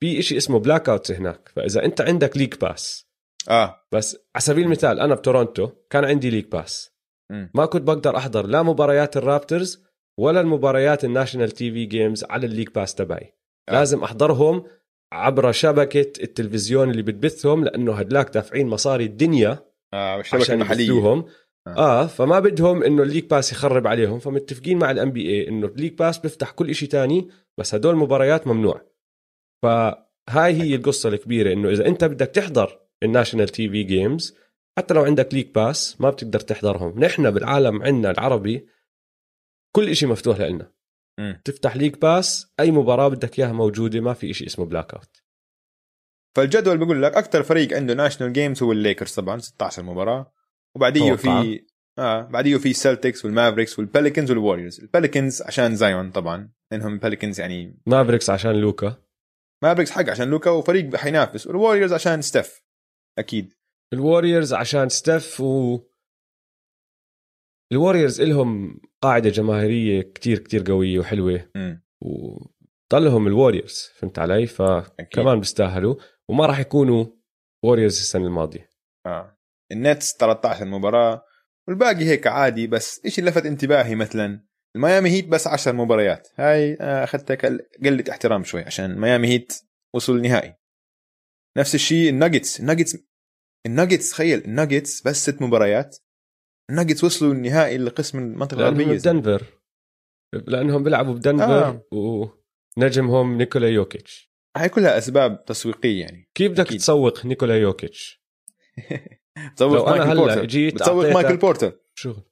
في إشي اسمه blackouts هناك فإذا أنت عندك League Pass آه بس على سبيل المثال أنا بتورونتو كان عندي League Pass. ما كنت بقدر أحضر لا مباريات الرابترز ولا المباريات ال national TV games على ال League Pass تبعي آه. لازم أحضرهم عبر شبكة التلفزيون اللي بتبثهم لأنه هدلاك دافعين مصاري الدنيا آه الشبكه عشان المحلية. آه. آه فما بدهم إنه ال League Pass يخرب عليهم. فمتفقين مع ال NBA إنه ال League Pass بيفتح كل إشي تاني بس هدول المباريات ممنوع. فهاي هي القصة الكبيرة إنه إذا أنت بدك تحضر ال national TV games حتى لو عندك League Pass ما بتقدر تحضرهم. نحن بالعالم عندنا العربي كل إشي مفتوح لنا. تفتح League Pass أي مباراة بدك إياها موجودة ما في إشي اسمه blackout فالجدول بقول لك أكثر فريق عنده national games هو الليكرز طبعا 16 مباراة. وبعديه. في آه بعديه في السلتكس والمافريكس والبليكنز والوريورز البليكنز عشان زايون طبعا لأنهم البليكنز يعني مافريكس عشان لوكا. مافريكس حق عشان لوكا وفريق حينافس والوريورز عشان ستيف أكيد. الوريورز عشان ستيف و ال Warriors إلهم قاعدة جماهيرية كتير كتير قوية وحلوة. مم. وضلهم ال Warriors فهمت علي؟ فكمان بيستاهلوا. وما راح يكونوا Warriors السنة الماضية. آه. ال Nets 13 مباراة والباقي هيك عادي بس إيش اللي لفت انتباهي مثلا ال Miami Heat بس 10 مباريات. هاي آه، أخذتها قلة احترام شوي عشان Miami Heat وصل النهائي نفس الشيء ال Nuggets. ال Nuggets الناجتس تخيل الناجتس بس ست مباريات. الناجتس وصلوا النهائي لقسم المنطقة الغربية. بدنفر. لأنهم بيلعبوا بدنفر آه. ونجمهم نيكولا يوكيتش. هاي كلها أسباب تسويقية يعني. كيف بدك. تسوق نيكولا يوكيتش؟ أنا مايكل هلأ بورتر. جيت بتسوق مايكل بورتر. شغل.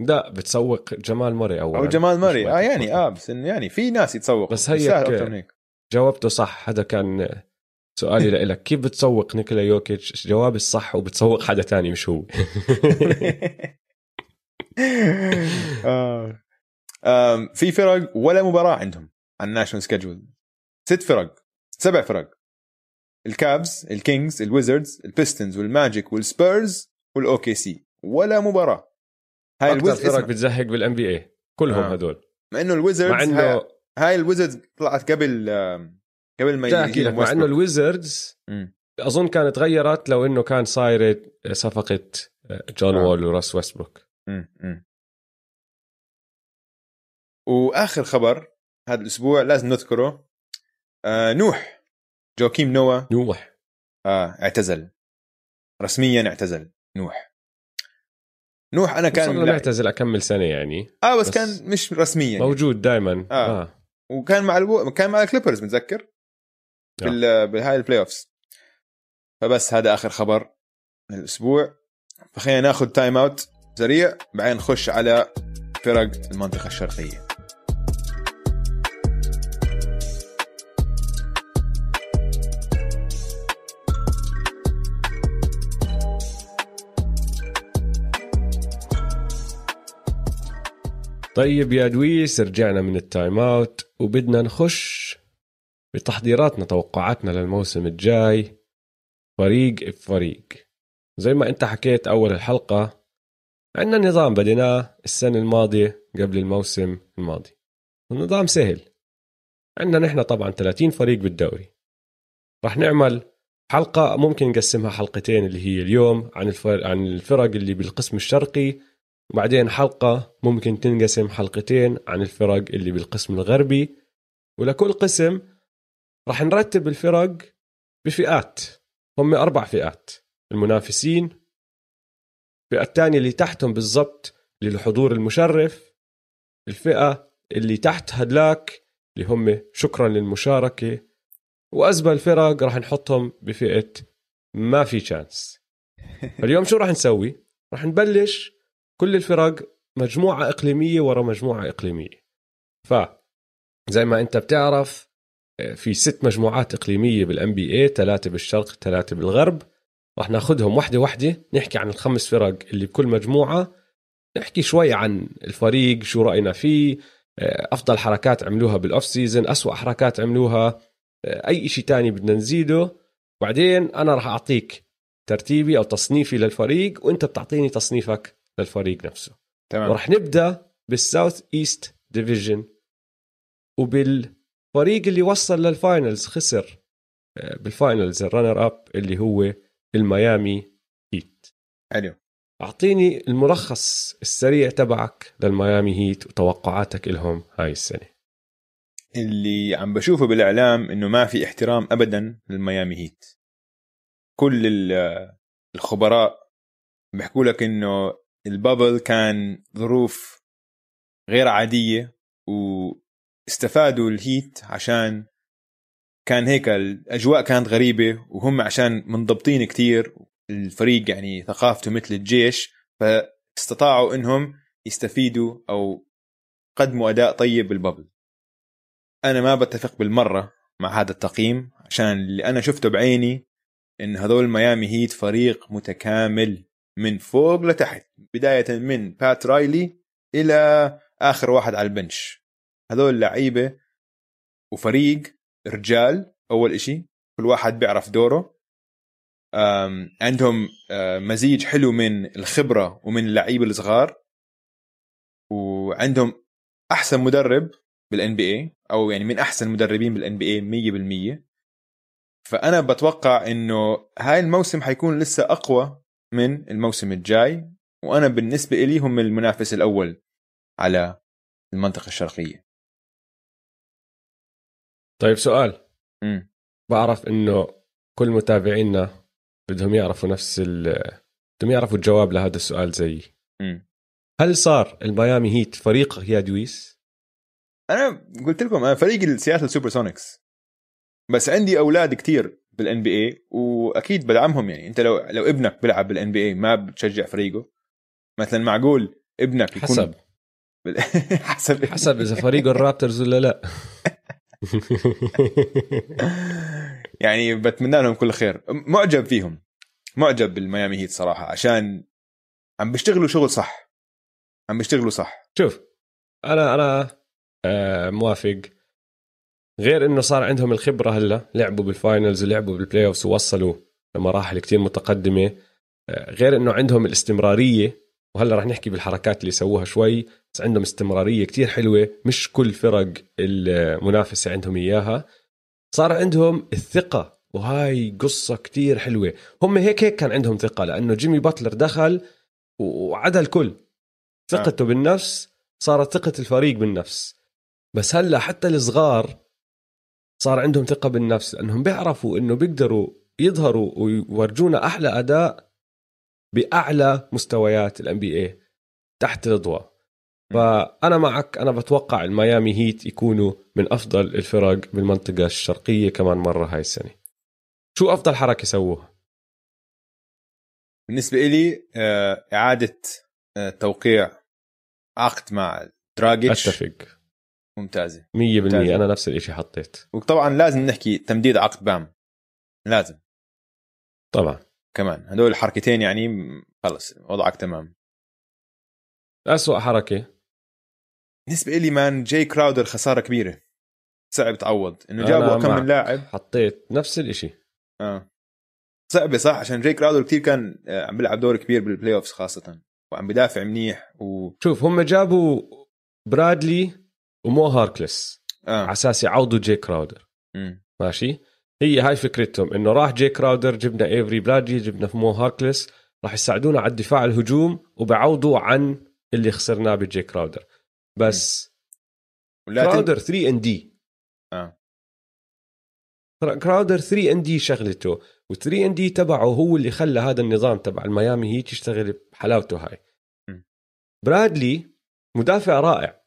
لا بتسوق جمال مري اول أو جمال ماري آه يعني آه بس يعني في ناس يتسوقوا. بس هيك- هيك. جاوبته صح. هذا كان سؤالي لك كيف بتسوق نيكولا يوكيتش؟ جوابي الصح وبتسوق حدا تاني مش هو. آه. في فرق ولا مباراة عندهم على ال national schedule ست فرق سبع فرق الكابز الكينجز الويزردز البيستنز والماجيك والسبيرز والاوكي سي ولا مباراة هاي أكثر فرق بتزهق بال NBA كلهم آه. هدول مع إنه ال Wizards مع هاي, إنه هاي ال Wizards طلعت قبل قبل ما أحكي لك مع إنه ويستبروك. ال Wizards. أظن كانت غيرت لو إنه كان صايره صفقه جون آه. وول وراسل ويستبروك مم. مم. وآخر خبر هذا الأسبوع لازم نذكره آه نوح. جوكيم نوا نوح. آه اعتزل. رسميا اعتزل نوح. نوح أنا كان لا- معتزل أكمل سنة يعني. آه بس, بس كان مش رسميا موجود دائما آه. آه. وكان مع ألو... كان مع ال Clippers متذكر؟ بال... بالهاي ال playoffs فبس هذا آخر خبر الأسبوع. فخلينا ناخذ time out سريع بعدين نخش على فرق المنطقة الشرقية. طيب يا دويس رجعنا من التايم أوت وبدنا نخش بتحضيراتنا توقعاتنا للموسم الجاي. فريق بفريق زي ما أنت حكيت أول الحلقة عندنا نظام بديناه السنة الماضية قبل الموسم الماضي. النظام سهل. عندنا نحن طبعا 30 فريق بالدوري. راح نعمل حلقة ممكن نقسمها حلقتين اللي هي اليوم عن الفرق عن الفرق اللي بالقسم الشرقي وبعدين حلقة ممكن تنقسم حلقتين عن الفرق اللي بالقسم الغربي ولكل قسم راح نرتب الفرق بفئات هم أربع فئات المنافسين الفئة الثانية اللي تحتهم بالضبط للحضور المشرف الفئة اللي تحت هدلاك اللي هم شكرا للمشاركة وأزبى الفرق راح نحطهم بفئة ما في chance اليوم شو راح نسوي؟ راح نبلش كل الفرق مجموعة إقليمية ورا مجموعة إقليمية. ف زي ما أنت بتعرف في ست مجموعات إقليمية بال NBA ثلاثة بالشرق ثلاثة بالغرب. راح ناخذهم واحدة واحدة نحكي عن الخمس فرق اللي بكل مجموعة نحكي شوي عن الفريق شو رأينا فيه أفضل حركات عملوها بال off season أسوأ حركات عملوها أي شيء تاني بدنا نزيده. بعدين أنا راح أعطيك ترتيبي أو تصنيفي للفريق وأنت بتعطيني تصنيفك للفريق نفسه. تمام. وراح نبدأ بال Southeast Division وبالفريق اللي وصل لل finals خسر آه، بال finals ال runner up اللي هو ال Miami Heat. حلو. أعطيني الملخص السريع تبعك لل Miami Heat وتوقعاتك لهم هاي السنة. اللي عم بشوفه بالإعلام إنه ما في احترام ابدا للميامي هيت. كل ال- الخبراء بيحكوا لك إنه البابل كان ظروف غير عادية واستفادوا الهيت عشان كان هيك الأجواء كانت غريبة وهم عشان منضبطين كتير الفريق يعني ثقافته مثل الجيش فاستطاعوا إنهم يستفيدوا أو قدموا أداء طيب بالبابل. أنا ما بتفق بالمرة مع هذا التقييم عشان اللي أنا شفته بعيني إن هذول ميامي هيت فريق متكامل. من فوق لتحت. بداية من بات رايلي إلى آخر واحد على البنش. هذول لعيبة وفريق رجال أول إشي. كل واحد بيعرف دوره. عندهم مزيج حلو من الخبرة ومن اللعيبه الصغار. وعندهم أحسن مدرب بال NBA أو يعني من أحسن المدربين بالان بي اي 100% فأنا بتوقع إنه هاي الموسم حيكون لسه أقوى من الموسم الجاي وأنا بالنسبة لي هم المنافس الأول على المنطقة الشرقية. طيب سؤال. م. بعرف إنه كل متابعينا بدهم يعرفوا نفس ال بدهم يعرفوا الجواب لهذا السؤال زيي هل صار ال Miami Heat فريق يا دويس؟ أنا قلت لكم أنا فريق ال Seattle SuperSonics بس عندي أولاد كتير. بال NBA وأكيد بدعمهم يعني. أنت لو لو ابنك بيلعب بال NBA ما بتشجع فريقه مثلا معقول ابنك يكون حسب. بال... حسب. حسب إذا فريقه ال Raptors ولا لا. يعني بتمنى لهم كل خير. معجب فيهم. معجب بال Miami Heat صراحة عشان عم بيشتغلوا شغل صح. عم بيشتغلوا صح. شوف أنا أنا آه موافق. غير إنه صار عندهم الخبرة هلا لعبوا بال finals ولعبوا بال playoffs ووصلوا لمراحل كتير متقدمة. آه غير إنه عندهم الاستمرارية وهلا رح نحكي بالحركات اللي سووها شوي بس عندهم استمرارية كتير حلوة. مش كل فرق المنافسة عندهم إياها. صار عندهم الثقة وهاي قصة كتير حلوة. هم هيك هيك كان عندهم ثقة لأنه جيمي باتلر دخل وعدا الكل. ثقته آه. بالنفس صارت ثقة الفريق بالنفس. بس هلا حتى الصغار صار عندهم ثقة بالنفس لأنهم بيعرفوا إنه بيقدروا يظهروا ويورجونا أحلى أداء بأعلى مستويات الان بي اي تحت الأضواء. فأنا معك أنا بتوقع الميامي هيت يكونوا من أفضل الفرق بالمنطقة الشرقية كمان مرة هاي السنة. شو أفضل حركة سووها بالنسبة لي آه، إعادة آه، توقيع عقد مع دراجيتش. أتفق. ممتازة. 100% ممتازة. أنا نفس الشيء حطيت. وطبعا لازم نحكي تمديد عقد بام. لازم. طبعا. كمان. هدول الحركتين يعني خلص وضعك تمام. أسوأ حركة. بالنسبة لي man جاي كراودر خسارة كبيرة. صعب تعوض. إنه جابوا كم من لاعب. حطيت نفس الإشي. آه. صعبة صح؟ عشان جاي كراودر كثير كان آه، عم بيلعب دور كبير بال playoffs خاصة. وعم بدافع منيح و شوف هم جابوا برادلي ومو هاركلس. آه. على أساس يعوضوا جي كراودر م. ماشي؟ هي هاي فكرتهم إنه راح جي كراودر جبنا إيفري برادلي جبنا مو هاركلس راح يساعدونا على الدفاع الهجوم وبعوضوا عن اللي خسرناه بجي كراودر بس كراودر 3 and D آه. كراودر 3 and D شغلته و 3 and D تبعه هو اللي خلى هذا النظام تبع ال Miami Heat يشتغل بحلاوته هاي. م. برادلي مدافع رائع.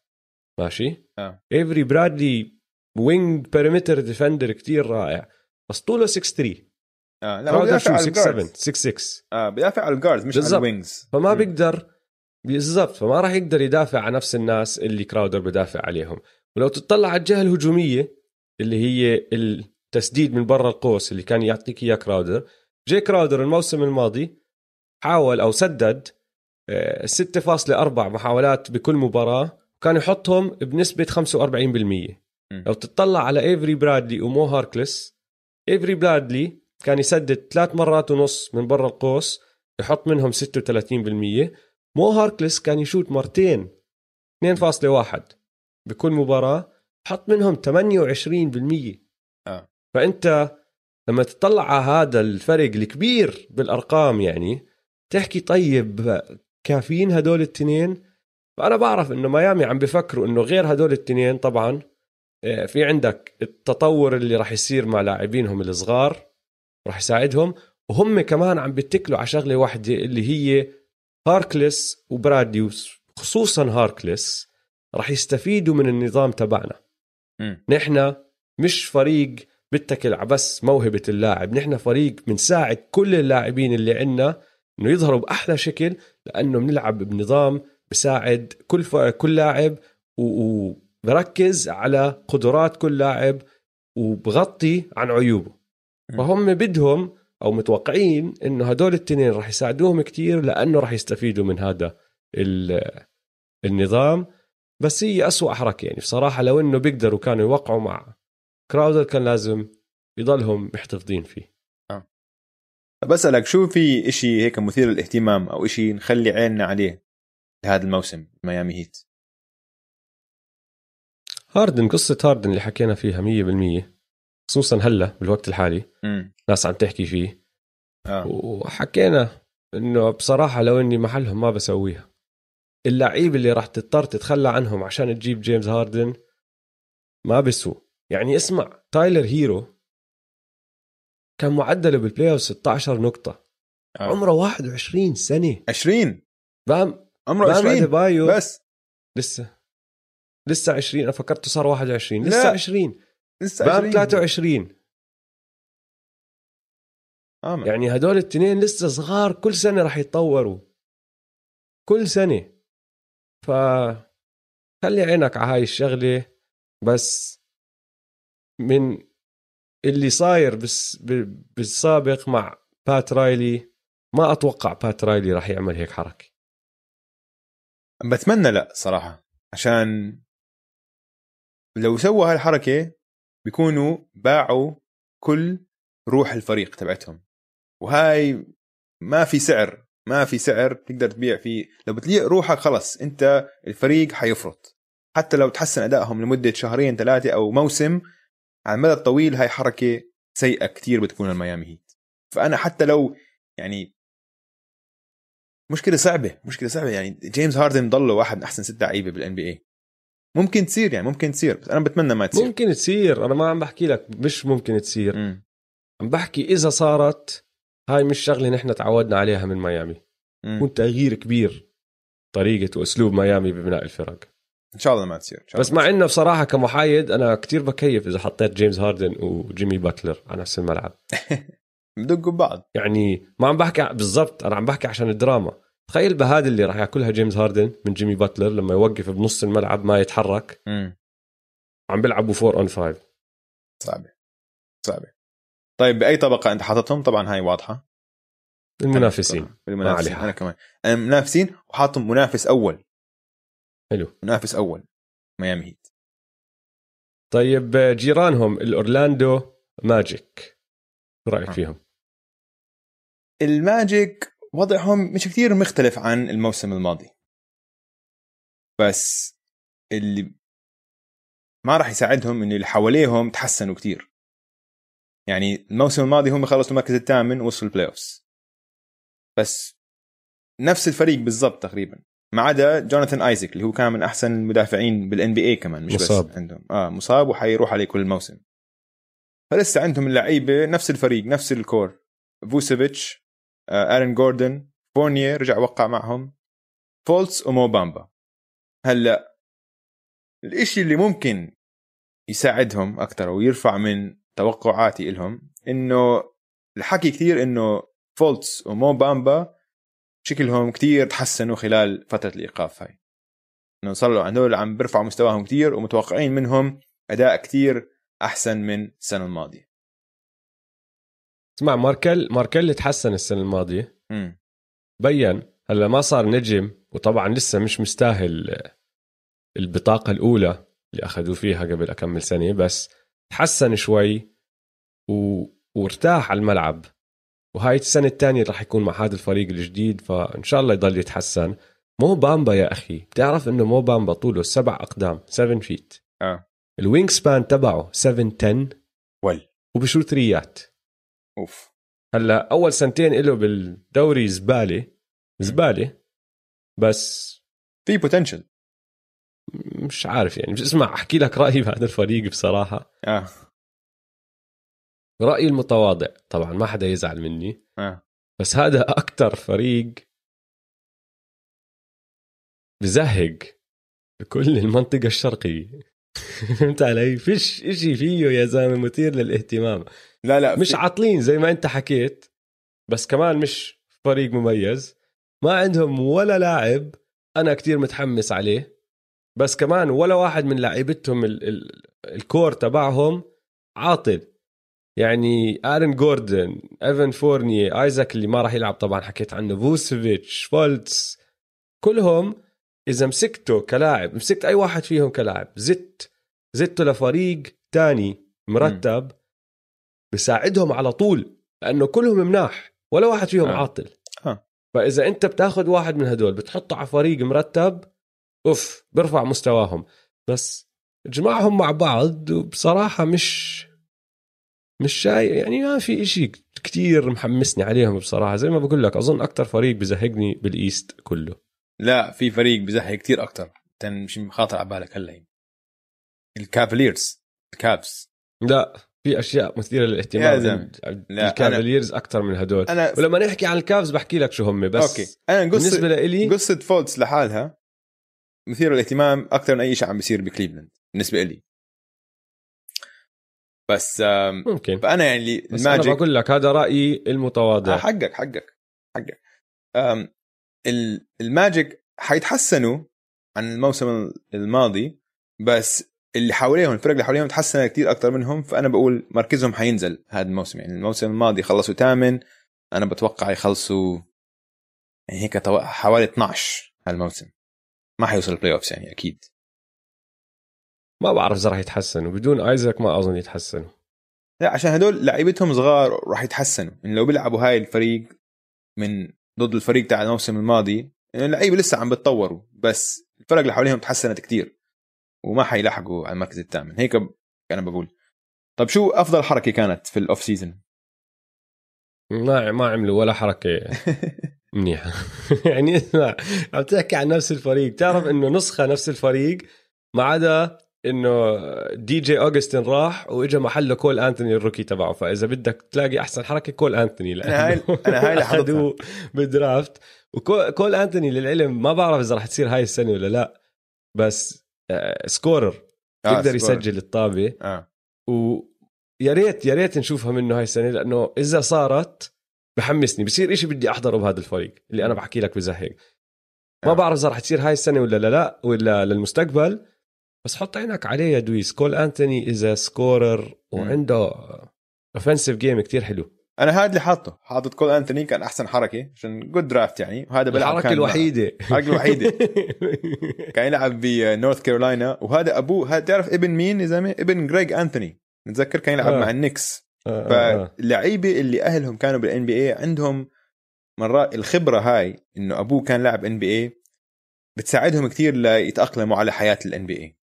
ماشي؟ آه. ايفري برادلي wing perimeter defender كتير رائع. بس طوله 6 3 آه لا هو بيدافع على 6 7 6 6 آه بيدافع على ال guards مش بالزبط. على ال wings فما بيقدر بالضبط. فما راح يقدر يدافع على نفس الناس اللي كراودر بدافع عليهم. ولو تطلع على الجهة الهجومية اللي هي التسديد من برا القوس اللي كان يعطيك إياه كراودر جي كراودر الموسم الماضي حاول أو سدد 6.4 محاولات بكل مباراة. وكان يحطهم بنسبة 45% لو تطلع على ايفري برادلي ومو هاركلس ايفري برادلي كان يسدد ثلاث مرات ونص من برا القوس يحط منهم 36% مو هاركلس كان يشوت مرتين 2.1 بكل مباراة حط منهم 28% آه. فأنت لما تطلع على هذا الفرق الكبير بالأرقام يعني تحكي طيب كافيين هدول التنين فأنا بعرف إنه ميامي عم بفكروا إنه غير هدول التنين طبعا آه، في عندك التطور اللي راح يصير مع لاعبينهم الصغار راح يساعدهم وهم كمان عم بيتكلوا على شغلة واحدة اللي هي هاركلس وبرادلي خصوصا هاركلس راح يستفيدوا من النظام تبعنا. نحن مش فريق بتكل على بس موهبة اللاعب نحن فريق بنساعد كل اللاعبين اللي عنا إنه يظهروا بأحلى شكل لأنه بنلعب بنظام بساعد كل ف... كل لاعب وبركز على قدرات كل لاعب وبغطي عن عيوبه. فهم بدهم أو متوقعين انه هدول التنين راح يساعدوهم كتير لأنه راح يستفيدوا من هذا النظام. بس هي أسوأ حركة يعني. بصراحة لو إنه بيقدروا كانوا يوقعوا مع كراودر كان لازم يضلهم محتفظين فيه. آه. بسألك شو في إشي هيك مثير للاهتمام أو إشي نخلي عيننا عليه؟ لهذا الموسم ميامي هيت. هاردن قصة هاردن اللي حكينا فيها مية بالمية خصوصا هلأ بالوقت الحالي. م. ناس عم تحكي فيه. آه. وحكينا إنه بصراحة لو إني محلهم ما بسويها. اللعيب اللي راح تضطر تتخلى عنهم عشان تجيب جيمس هاردن ما بسووا يعني اسمع تايلر هيرو كان معدله بال playoff 16 نقطة. آه. عمره 21 سنة. 20 بام عمره 20 بايو. بس. لسه. لسه 20 أنا فكرته صار 21 لسه لا. 20 لسه 20 23 آمن. يعني هدول الاثنين لسه صغار. كل سنة راح يتطوروا. كل سنة. ف خلي عينك على هاي الشغلة. بس من اللي صاير بس بالسابق مع بات رايلي ما أتوقع بات رايلي راح يعمل هيك حركة. بتمنى لا صراحة عشان لو سووا هاي الحركه بيكونوا باعوا كل روح الفريق تبعتهم. وهاي ما في سعر ما في سعر تقدر تبيع فيه. لو بتبيع روحك خلص انت الفريق حيفرط. حتى لو تحسن أدائهم لمدة شهرين ثلاثة أو موسم على المدى الطويل هاي حركة سيئة كثير بتكون الميامي هيت. فأنا حتى لو يعني مشكلة صعبة مشكلة صعبة. يعني جيمس هاردن ضله واحد من أحسن ست لعيبة بال NBA ممكن تصير يعني ممكن تصير بس أنا بتمنى ما تصير. ممكن تصير. أنا ما عم بحكي لك مش ممكن تصير. م. عم بحكي إذا صارت هاي مش شغلة نحن تعودنا عليها من ميامي. يكون تغيير كبير طريقة وأسلوب ميامي ببناء الفرق. إن شاء الله ما تصير بس مع إنه بصراحة كمحايد أنا كتير بكيف إذا حطيت جيمس هاردن وجيمي باتلر على نفس الملعب. بدقوا ببعض. يعني ما عم بحكي بالضبط أنا عم بحكي عشان الدراما. تخيل بهذا اللي راح ياكلها جيمس هاردن من جيمي باتلر لما يوقف بنص الملعب ما يتحرك. م. عم بيلعبوا 4 on 5 صعبة. صعبة. طيب بأي طبقة أنت حاططهم؟ طبعا هاي واضحة. المنافسين. المنافسين أنا كمان. أنا منافسين وحاطهم منافس أول. حلو. منافس أول. ميامي هيت. طيب جيرانهم الأورلاندو ماجيك. شو رايك فيهم؟ الماجيك وضعهم مش كثير مختلف عن الموسم الماضي. بس اللي ما راح يساعدهم إنه اللي حواليهم تحسنوا كثير يعني الموسم الماضي هم خلصوا المركز الثامن وصلوا ال playoffs بس نفس الفريق بالضبط تقريبا. ما عدا جوناثان ايزك اللي هو كان من أحسن المدافعين بال NBA كمان مش مصاب. بس عندهم. آه مصاب وحيروح عليه كل الموسم. فلسه عندهم اللعيبة نفس الفريق نفس ال core. فوسيفيتش آه ارن جوردن فورنيه رجع وقع معهم. فولتس ومو بامبا هلأ الإشي اللي ممكن يساعدهم أكثر ويرفع من توقعاتي لهم إنه الحكي كثير إنه فولتس ومو بامبا شكلهم كتير تحسنوا خلال فترة الإيقاف هاي. إنه صاروا هدول عم بيرفعوا مستواهم كتير ومتوقعين منهم أداء كتير أحسن من السنة الماضية. اسمع ماركل ماركل تحسن السنة الماضية. م. بين هلا ما صار نجم وطبعا لسه مش مستاهل البطاقة الأولى اللي اخذوه فيها قبل اكمل سنة بس تحسن شوي و... وارتاح على الملعب. وهاي السنة الثانية راح يكون مع هذا الفريق الجديد فإن شاء الله يضل يتحسن. مو بامبا يا أخي. بتعرف إنه مو بامبا طوله سبع أقدام 7 فيت آه. ال wingspan تبعه 7 10 ول وبشوت ريات أوف. هلا أول سنتين له بالدوري زبالة زبالة بس في potential مش عارف يعني مش اسمع أحكي لك رأيي بهذا الفريق بصراحة. آه. رأيي المتواضع طبعا ما حدا يزعل مني آه. بس هذا أكثر فريق بزهق بكل المنطقة الشرقية. فهمت علي؟ فيش إشي فيه يا زلمة مثير للاهتمام. لا لا مش في... عاطلين زي ما أنت حكيت بس كمان مش فريق مميز. ما عندهم ولا لاعب أنا كتير متحمس عليه بس كمان ولا واحد من لعيبتهم ال- ال- ال core تبعهم عاطل. يعني آرن جوردن إيفان فورنيه آيزاك اللي ما راح يلعب طبعا حكيت عنه فوسيفيتش فولتس كلهم إذا مسكته كلاعب مسكت أي واحد فيهم كلاعب زت زته لفريق تاني مرتب بساعدهم على طول لأنه كلهم مناح ولا واحد فيهم آه. عاطل. آه. فإذا أنت بتاخذ واحد من هدول بتحطه على فريق مرتب أوف بيرفع مستواهم. بس اجمعهم مع بعض وبصراحة مش مش شايف يعني ما في إشي كتير محمسني عليهم بصراحة. زي ما بقول لك أظن أكتر فريق بزهقني بالإيست كله. لا في فريق بزهق كتير أكثر مش مخاطر على بالك هلا الكافليرز الكافز لا في أشياء مثيرة للاهتمام. الكافاليرز أكثر من هدول. أنا ولما نحكي عن الكافز بحكي لك شو هم بس okay. أنا بالنسبة قصه لإلي قصة فولتس لحالها مثيرة للاهتمام أكثر من أي شيء عم بيصير بكليفلاند بالنسبة لي بس ممكن. فأنا يعني بس أنا الماجيك بقول لك هذا رأيي المتواضع. حقك حقك حقك. الماجيك حيتحسنوا عن الموسم الماضي بس اللي حواليهم الفرق اللي حواليهم تحسنت كثير أكثر منهم فأنا بقول مركزهم حينزل هذا الموسم. يعني الموسم الماضي خلصوا ثامن أنا بتوقع يخلصوا يعني هيك حوالي 12 هالموسم ما حيوصل ال playoffs يعني أكيد. ما بعرف إذا راح يتحسنوا. بدون ايزاك ما أظن يتحسنوا. لا عشان هدول لعيبتهم صغار راح يتحسنوا. إن لو بيلعبوا هاي الفريق من ضد الفريق تاع الموسم الماضي اللعيبة لسه عم بتطوروا بس الفرق اللي حواليهم تحسنت كتير وما حيلاحقوا على المركز الثامن. هيك أنا بقول. طب شو أفضل حركة كانت في ال off season ما ما عملوا ولا حركة منيحة. يعني اسمع عم تحكي عن نفس الفريق. تعرف إنه نسخة نفس الفريق ما عدا إنه دي جي اوغستن راح وإجا محله كول أنتوني الروكي تبعه. فإذا بدك تلاقي أحسن حركة كول أنتوني أنا هاي- أنا هاي. أخذوه بال draft. وكول أنتوني للعلم ما بعرف إذا رح تصير هاي السنة ولا لا بس آه، scorer بيقدر score. يسجل الطابة. آه. ويا ريت يا ريت نشوفها منه هاي السنة لأنه إذا صارت بحمسني. بصير إشي بدي أحضره بهذا الفريق اللي أنا بحكي لك بزهق. ما آه. بعرف إذا رح تصير هاي السنة ولا لا لا ولا للمستقبل. بس حط عينك عليه يا دويس. كول أنتوني اذا scorer وعنده offensive game كتير حلو. أنا هذا اللي حاطه. حاطط كول أنتوني كان أحسن حركة عشان good draft يعني. وهذا بيلعب الحركة الوحيدة. الحركة الوحيدة. كان يلعب بنورث كارولاينا وهذا ابوه هذا تعرف ابن مين يا زلمة؟ ابن جريج انتوني نتذكر كان يلعب آه. مع النكس آه، آه، آه. فاللعيبة اللي أهلهم كانوا بال NBA عندهم مرات الخبرة هاي إنه أبوه كان لاعب NBA بتساعدهم كثير ليتأقلموا على حياة ال NBA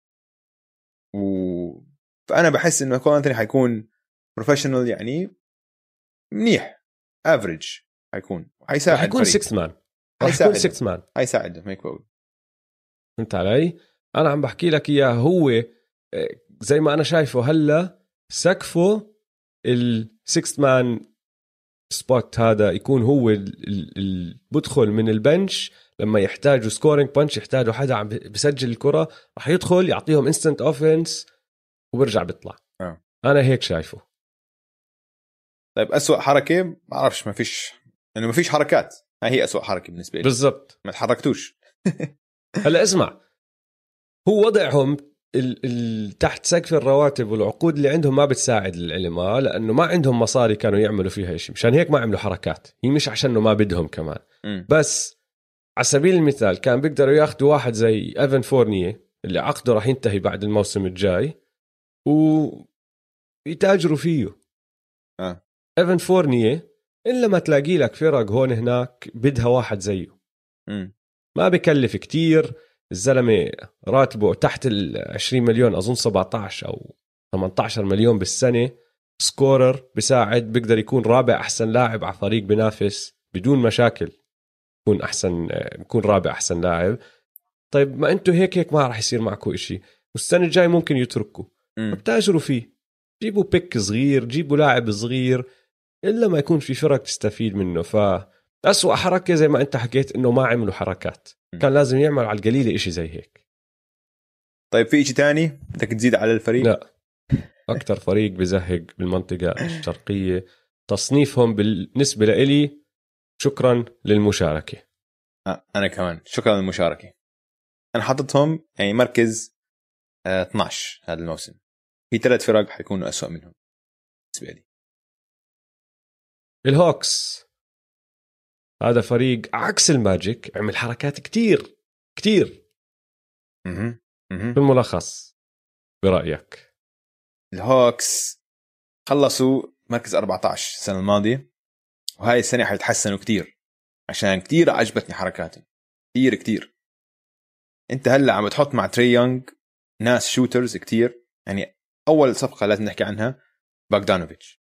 و فأنا بحس إنه كول أنتوني حيكون professional يعني منيح average حيكون حيساعد رح يكون فريق. 6 man رح حيساعد. يكون 6 مان حيساعدهم هيك بقول فهمت علي؟ أنا عم بحكي لك إياه هو آه، زي ما أنا شايفه هلأ سقفه ال six man spot هذا يكون هو ال- ال- ال- بدخل من ال bench لما يحتاجوا scoring bench يحتاجوا حدا عم بسجل الكرة رح يدخل يعطيهم instant offense وبرجع بيطلع. آه. أنا هيك شايفه. طيب أسوأ حركة ما أعرفش ما فيش انه ما فيش حركات. هاي هي أسوأ حركة بالنسبة لي. بالضبط. ما تحركتوش. هلا اسمع. هو وضعهم ال ال تحت سقف الرواتب والعقود اللي عندهم ما بتساعد العلم آه، لأنه ما عندهم مصاري كانوا يعملوا فيها شيء مشان هيك ما عملوا حركات. هي مش عشان ما بدهم كمان. مم. بس على سبيل المثال كان بيقدروا ياخذوا واحد زي ايفن فورنيه اللي عقده راح ينتهي بعد الموسم الجاي ويتاجروا فيه آه. ايفن فورنيه إلا ما تلاقي لك فرق هون هناك بدها واحد زيه مم. ما بكلف كتير الزلمة راتبه تحت ال 20 مليون أظن 17 أو 18 مليون بالسنة سكورر بساعد بيقدر يكون رابع أحسن لاعب على فريق بينافس بدون مشاكل يكون أحسن يكون رابع أحسن لاعب. طيب ما أنتم هيك هيك ما راح يصير معكم إشي. والسنة الجاي ممكن يتركوا مم. بتأجروا فيه. جيبوا بيك صغير جيبوا لاعب صغير إلا ما يكون في فرق تستفيد منه. ف أسوأ حركة زي ما أنت حكيت إنه ما عملوا حركات. م. كان لازم يعمل على القليلة إشي زي هيك. طيب في شيء تاني؟ بدك تزيد على الفريق؟ لا. أكتر فريق بزهق بالمنطقة الشرقية. تصنيفهم بالنسبة لإلي شكرا للمشاركة. آه. أنا كمان. شكرا للمشاركة. أنا حاططهم يعني مركز آه 12 هذا الموسم. في ثلاث فرق حيكونوا أسوأ منهم بالنسبة لي. الهوكس. هذا فريق عكس الماجيك عمل حركات كتير كتير. مهم. مهم. بالملخص برأيك. الهوكس خلصوا مركز 14 السنة الماضية. وهاي السنة حيتحسنوا كتير. عشان كتير عجبتني حركاتهم. كتير كتير. انت هلأ عم بتحط مع تري يونغ ناس shooters كتير. يعني أول صفقة لازم نحكي عنها باغدانوفيتش.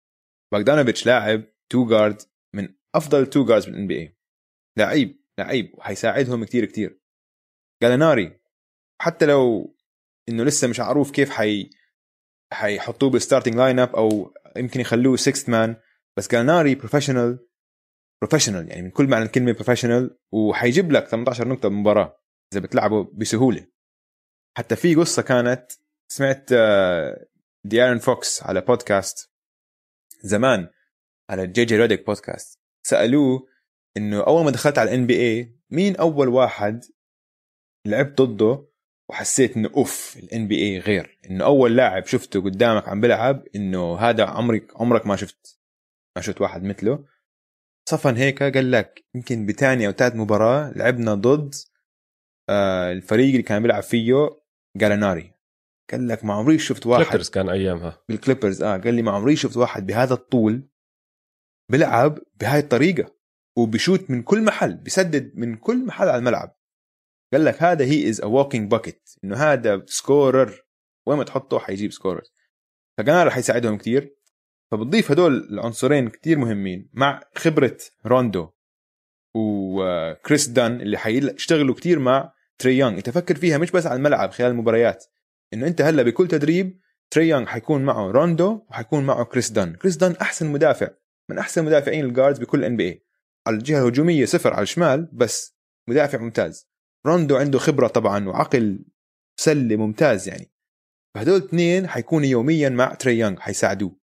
باغدانوفيتش لاعب two guard من أفضل two guards بال NBA لعيب لعيب وحيساعدهم كتير كتير. جاليناري حتى لو إنه لسه مش معروف كيف حي حيحطوه بال starting lineup أو يمكن يخلوه sixth man بس جاليناري professional professional يعني من كل معنى الكلمة professional وحيجيب لك 18 نقطة بالمباراه إذا بتلعبه بسهولة. حتى في قصة كانت سمعت آه، ديارن فوكس على بودكاست زمان على جي جي ريديك بودكاست سألوه إنه أول ما دخلت على ال NBA مين أول واحد لعبت ضده؟ وحسيت إنه أوف ال NBA غير إنه أول لاعب شفته قدامك عم بلعب إنه هذا عمرك عمرك ما شفت. ما شفت واحد مثله. صفن هيك قال لك يمكن بتاني أو ثالث مباراة لعبنا ضد آه الفريق اللي كان بيلعب فيه جالاناري قال لك ما عمري شفت واحد كليبرز كان ايامها بالكليبرز آه قال لي ما عمري شفت واحد بهذا الطول بيلعب بهاي الطريقة وبشوت من كل محل بيسدد من كل محل على الملعب. قال لك هذا he is a walking bucket إنه هذا scorer وين ما تحطه حيجيب scorer فكان رح يساعدهم كتير. فبتضيف هدول العنصرين كتير مهمين مع خبرة روندو وكريس دان اللي حيشتغلوا كتير مع تري يونغ. انت فكر فيها مش بس على الملعب خلال المباريات. انه انت هلا بكل تدريب تري يونغ حيكون معه روندو وحيكون معه كريس دان. كريس دان أحسن مدافع من أحسن مدافعين ال guards بكل NBA على الجهة الهجومية صفر على الشمال بس مدافع ممتاز. روندو عنده خبرة طبعا وعقل سله ممتاز يعني. فهدول الاثنين حيكونوا يوميا مع تري يونغ حيساعدوه.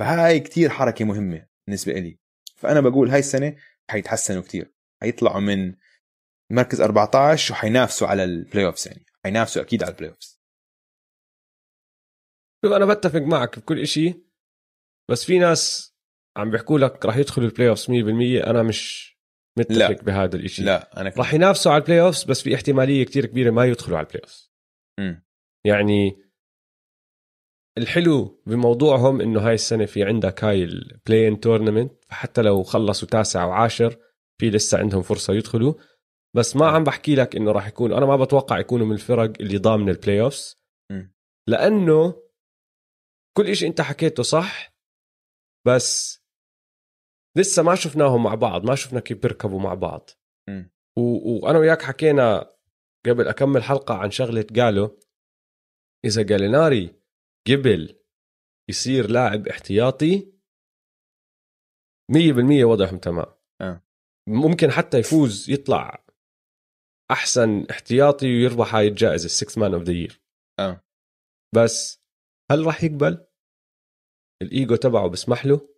فهاي كتير حركة مهمة بالنسبة لي فأنا بقول هاي السنة حيتحسنوا كتير. حيطلعوا من مركز 14 وحينافسوا على ال playoffs يعني. حينافسوا أكيد على ال playoffs شوف أنا بتفق معك بكل إشي بس في ناس عم بيحكوا لك راح يدخلوا ال playoffs 100% أنا مش متفق لا. بهذا الإشي. لا أنا راح ينافسوا على ال playoffs بس في احتمالية كتير كبيرة ما يدخلوا على ال playoffs. يعني الحلو بموضوعهم إنه هاي السنة في عندك هاي ال play-in tournament فحتى لو خلصوا تاسع وعاشر في لسه عندهم فرصة يدخلوا بس ما عم بحكي لك إنه راح يكون أنا ما بتوقع يكونوا من الفرق اللي ضامنه ال playoffs مم. لأنه كل شيء أنت حكيته صح بس لسه ما شفناهم مع بعض ما شفنا كيف بيركبوا مع بعض. و... وأنا وياك حكينا قبل أكمل حلقة عن شغلة جالو إذا جاليناري قبل يصير لاعب احتياطي 100% وضعهم تمام آه. ممكن حتى يفوز يطلع أحسن احتياطي ويربح هاي الجائزة ال Sixth Man of the Year آه بس هل راح يقبل؟ الإيجو تبعه بسمح له؟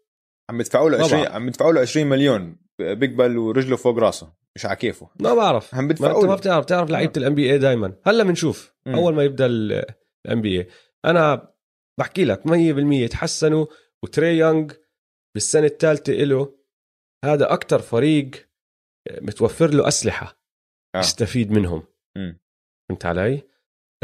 عم يدفعوا له ما 20 بعرف. عم يدفعوا له 20 مليون بيقبل ورجله فوق راسه مش على كيفه ما بعرف عم بدفعوا انت ما له بتعرف بتعرف لعيبه ال NBA دائما هلأ بنشوف. أول ما يبدأ ال NBA أنا بحكي لك 100% تحسنوا وتري يونغ بالسنة الثالثة له هذا أكثر فريق متوفر له أسلحة آه. يستفيد منهم مم. فهمت علي؟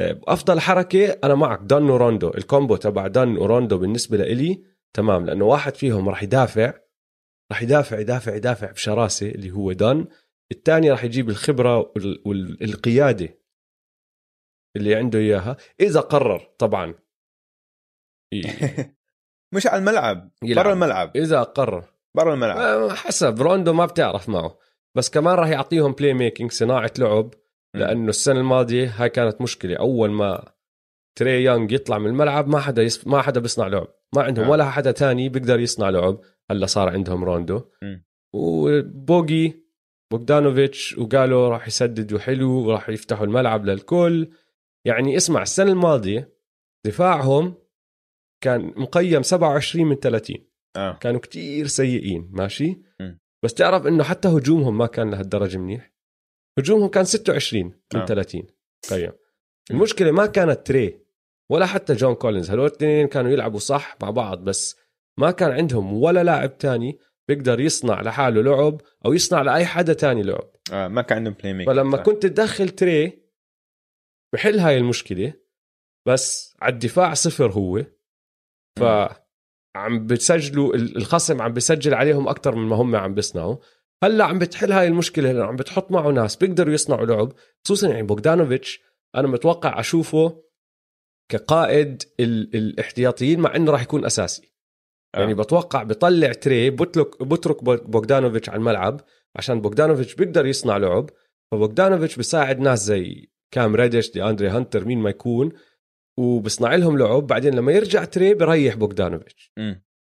افضل حركة أنا معك دان وروندو ال combo تبع دان وروندو بالنسبة لإلي تمام لأنه واحد فيهم راح يدافع راح يدافع يدافع يدافع بشراسة اللي هو دان الثاني راح يجيب الخبرة وال- والقياده اللي عنده إياها إذا قرر طبعا مش على الملعب. برا الملعب. إذا قرر. برا الملعب. آه، حسب روندو ما بتعرف معه. بس كمان راح يعطيهم playmaking صناعة لعب لأنه السنة الماضية هاي كانت مشكلة. أول ما تري يونغ يطلع من الملعب ما حدا يص... ما حدا بيصنع لعب. ما عندهم آه. ولا حدا تاني بيقدر يصنع لعب. هلا صار عندهم روندو. وبوغي بوغدانوفيتش وجالو راح يسددوا حلو وراح يفتحوا الملعب للكل. يعني اسمع السنة الماضية دفاعهم كان مقيم 27 من 30 آه. كانوا كتير سيئين ماشي؟ مم. بس تعرف إنه حتى هجومهم ما كان لهالدرجة منيح. هجومهم كان 26 من آه. 30 قيم المشكلة ما كانت تري ولا حتى جون كولينز. هدول الاثنين كانوا يلعبوا صح مع بعض بس ما كان عندهم ولا لاعب تاني بيقدر يصنع لحاله لعب أو يصنع لأي حدا تاني لعب. آه ما كان عندهم playmaker فلما كنت تدخل تري بحل هاي المشكلة بس على الدفاع صفر هو. ف عم بتسجلوا الخصم عم بسجل عليهم أكثر من ما هم عم بيصنعوا. هلأ عم بتحل هاي المشكلة هلأ عم بتحط معه ناس بيقدروا يصنعوا لعب خصوصا يعني بوغدانوفيتش أنا متوقع أشوفه كقائد ال... الاحتياطيين مع إنه راح يكون أساسي. آه. يعني بتوقع بطلع تري بترك بترك بوغدانوفيتش على الملعب عشان بوغدانوفيتش بيقدر يصنع لعب. فبوغدانوفيتش بيساعد ناس زي كام ريدش دي أندري هانتر مين ما يكون وبصنع لهم لعب بعدين لما يرجع تري بريح بوغدانوفيتش.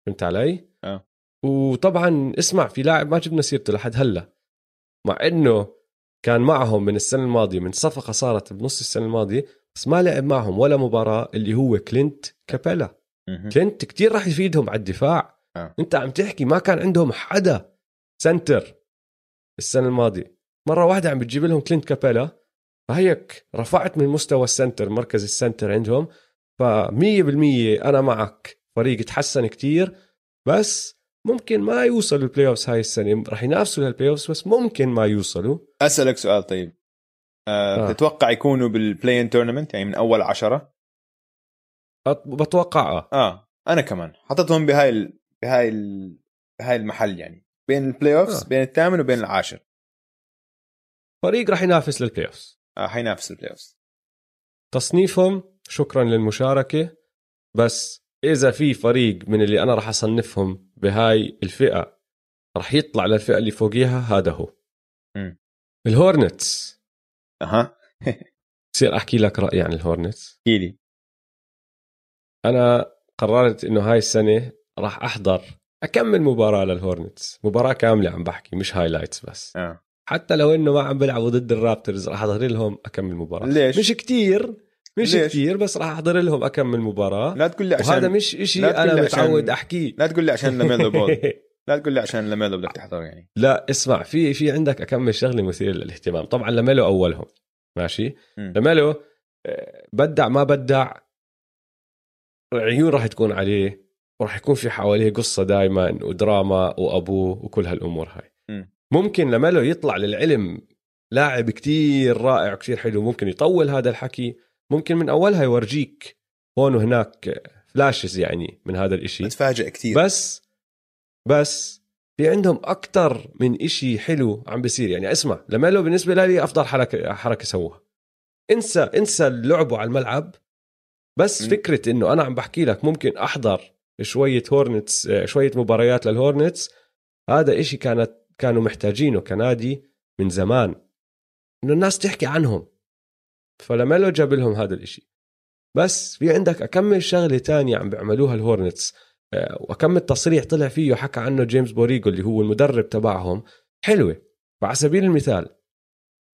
فهمت علي؟ آه. وطبعا اسمع في لاعب ما جبنا سيرته لحد هلأ. مع إنه كان معهم من السنة الماضية من صفقة صارت بنص السنة الماضية بس ما لعب معهم ولا مباراة اللي هو كلينت كابيلا. كلينت كتير راح يفيدهم على الدفاع. آه. أنت عم تحكي ما كان عندهم حدا center السنة الماضية. مرة واحدة عم بتجيب لهم كلينت كابيلا فهيك رفعت من مستوى ال center مركز ال center عندهم فمية بالمية أنا معك. فريق تحسن كتير بس ممكن ما يوصلوا ال playoffs هاي السنة. رح ينافسوا لل playoffs بس ممكن ما يوصلوا. أسألك سؤال طيب. أه آه. تتوقع يكونوا بال play-in tournament يعني من أول عشرة؟ بتوقع آه آه أنا كمان. حطيتهم بهاي ال... بهاي ال... بهاي المحل يعني. بين ال playoffs آه. بين الثامن وبين العاشر. فريق راح ينافس لل playoffs آه حينافس ال playoffs تصنيفهم شكرا للمشاركة بس إذا في فريق من اللي أنا راح أصنفهم بهاي الفئة راح يطلع للفئة اللي فوقيها هذا هو. م. الهورنتس أها. بصير أحكي لك رأيي عن الهورنتس احكي لي. أنا قررت إنه هاي السنة راح أحضر أكمل مباراة للهورنتس مباراة كاملة عم بحكي مش highlights بس. آه. حتى لو إنه ما عم بيلعبوا ضد الرابترز راح احضر لهم أكمل مباراة. ليش؟ مش كتير مش ليش؟ كتير بس راح احضر لهم أكمل مباراة. لا تقول لي عشان وهذا مش إشي تقول أنا متعود أحكيه. لا تقول لي عشان لميلو بول. لا تقول لي عشان لميلو بدك تحضر يعني. لا اسمع في في عندك أكمل شغلة مثيرة للاهتمام. طبعا لميلو أولهم ماشي. لميلو آه، بدع ما بدع عيون راح تكون عليه وراح يكون في حواليه قصة دائما ودراما وأبوه وكل هالأمور هاي. مم. ممكن لميلو يطلع للعلم لاعب كتير رائع وكتير حلو ممكن يطول هذا الحكي ممكن من أولها يورجيك هون وهناك flashes يعني من هذا الإشي. بتفاجئ كثير بس بس في عندهم أكثر من إشي حلو عم بيصير. يعني اسمع لميلو بالنسبة لي أفضل حركة حركة سووها. انسى انسى لعبه على الملعب بس م. فكرة إنه أنا عم بحكي لك ممكن أحضر شوية هورنتس شوية مباريات للهورنتس هذا إشي كانت كانوا محتاجينه كنادي من زمان. إنه الناس تحكي عنهم. فلميلو جاب لهم هذا الإشي. بس في عندك أكمل شغلة تانية عم بيعملوها الهورنتس. آه، واكمل تصريح طلع فيه حكى عنه جيمس بوريجو اللي هو المدرب تبعهم. حلوة. فعلى سبيل المثال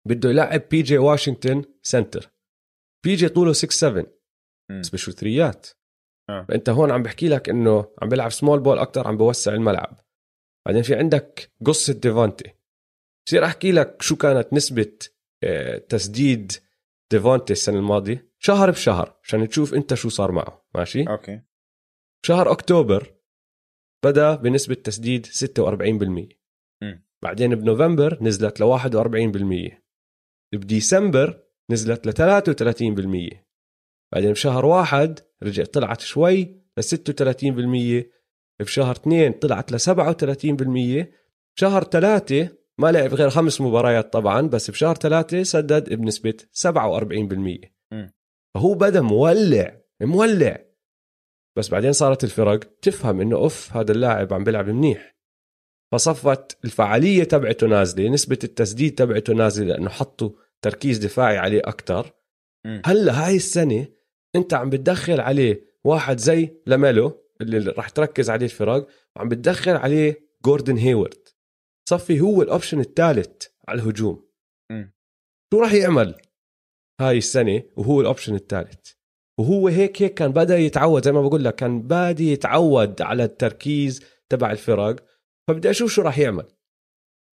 بده يلعب بي جي واشنطن center بي جي طوله 6 7 مم. بس بشوت ثريات. آه. فانت هون عم بحكي لك إنه عم بيلعب small ball أكثر عم بوسع الملعب. بعدين في عندك قصه ديفونتي بصير أحكي لك شو كانت نسبة آه، تسديد ديفونتي السنة الماضية. شهر بشهر عشان تشوف أنت شو صار معه. ماشي؟ okay. شهر أكتوبر بدأ بنسبة تسديد 46% مم. بعدين بنوفمبر نزلت ل 41% بديسمبر نزلت ل 33% بعدين بشهر واحد رجعت طلعت شوي ل 36% بشهر اثنين طلعت ل 37% بشهر ثلاثة ما لعب غير خمس مباريات طبعا بس بشهر ثلاثة سدد بنسبة 47% مم. فهو بدا مولع مولع. بس بعدين صارت الفرق تفهم إنه أوف هذا اللاعب عم بيلعب منيح. فصفت الفعالية تبعته نازلة نسبة التسديد تبعته نازلة لأنه حطوا تركيز دفاعي عليه أكثر. هلأ هاي السنة أنت عم بتدخل عليه واحد زي لاميلو. اللي راح تركز عليه الفرق وعم بتدخل عليه جوردن هيورد. صفى هو ال option الثالث على الهجوم. مم. شو راح يعمل هاي السنة؟ وهو ال option الثالث. وهو هيك هيك كان بدأ يتعود زي ما بقول لك كان بادئ يتعود على التركيز تبع الفرق فبدي أشوف شو راح يعمل.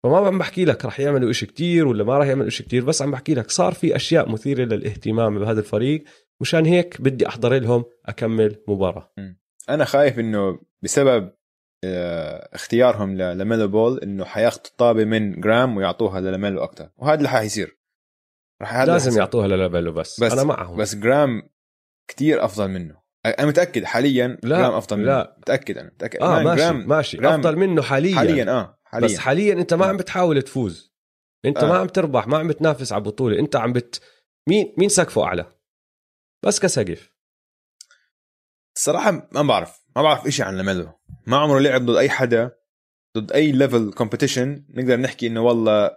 فما عم بحكي لك رح يعملوا إشي كتير ولا ما رح يعملوا إشي كتير بس عم بحكي لك صار في أشياء مثيرة للاهتمام بهذا الفريق مشان هيك بدي أحضر لهم أكم من مباراة. أنا خايف إنه بسبب آه، اختيارهم لاميلو بول إنه حياخذوا الطابة من جراهام ويعطوها لاميلو أكثر وهذا اللي حيصير. رح لازم حيصير. يعطوها للاميلو بس, بس- أنا معهم. بس جراهام كتير أفضل منه. أنا متأكد حاليا لا، جراهام أفضل منه. لا. متأكد أنا متأكد. آه man، ماشي جراهام ماشي. جراهام أفضل منه حاليا. حاليا آه حاليا. بس حاليا أنت ما عم بتحاول تفوز. أنت آه. ما عم تربح ما عم بتنافس على بطوله أنت عم بت مين مين سقفه أعلى؟ بس كسقف. الصراحه ما بعرف ما بعرف إشي عن لاميلو. ما عمره لعب ضد أي حدا ضد أي level competition نقدر نحكي إنه والله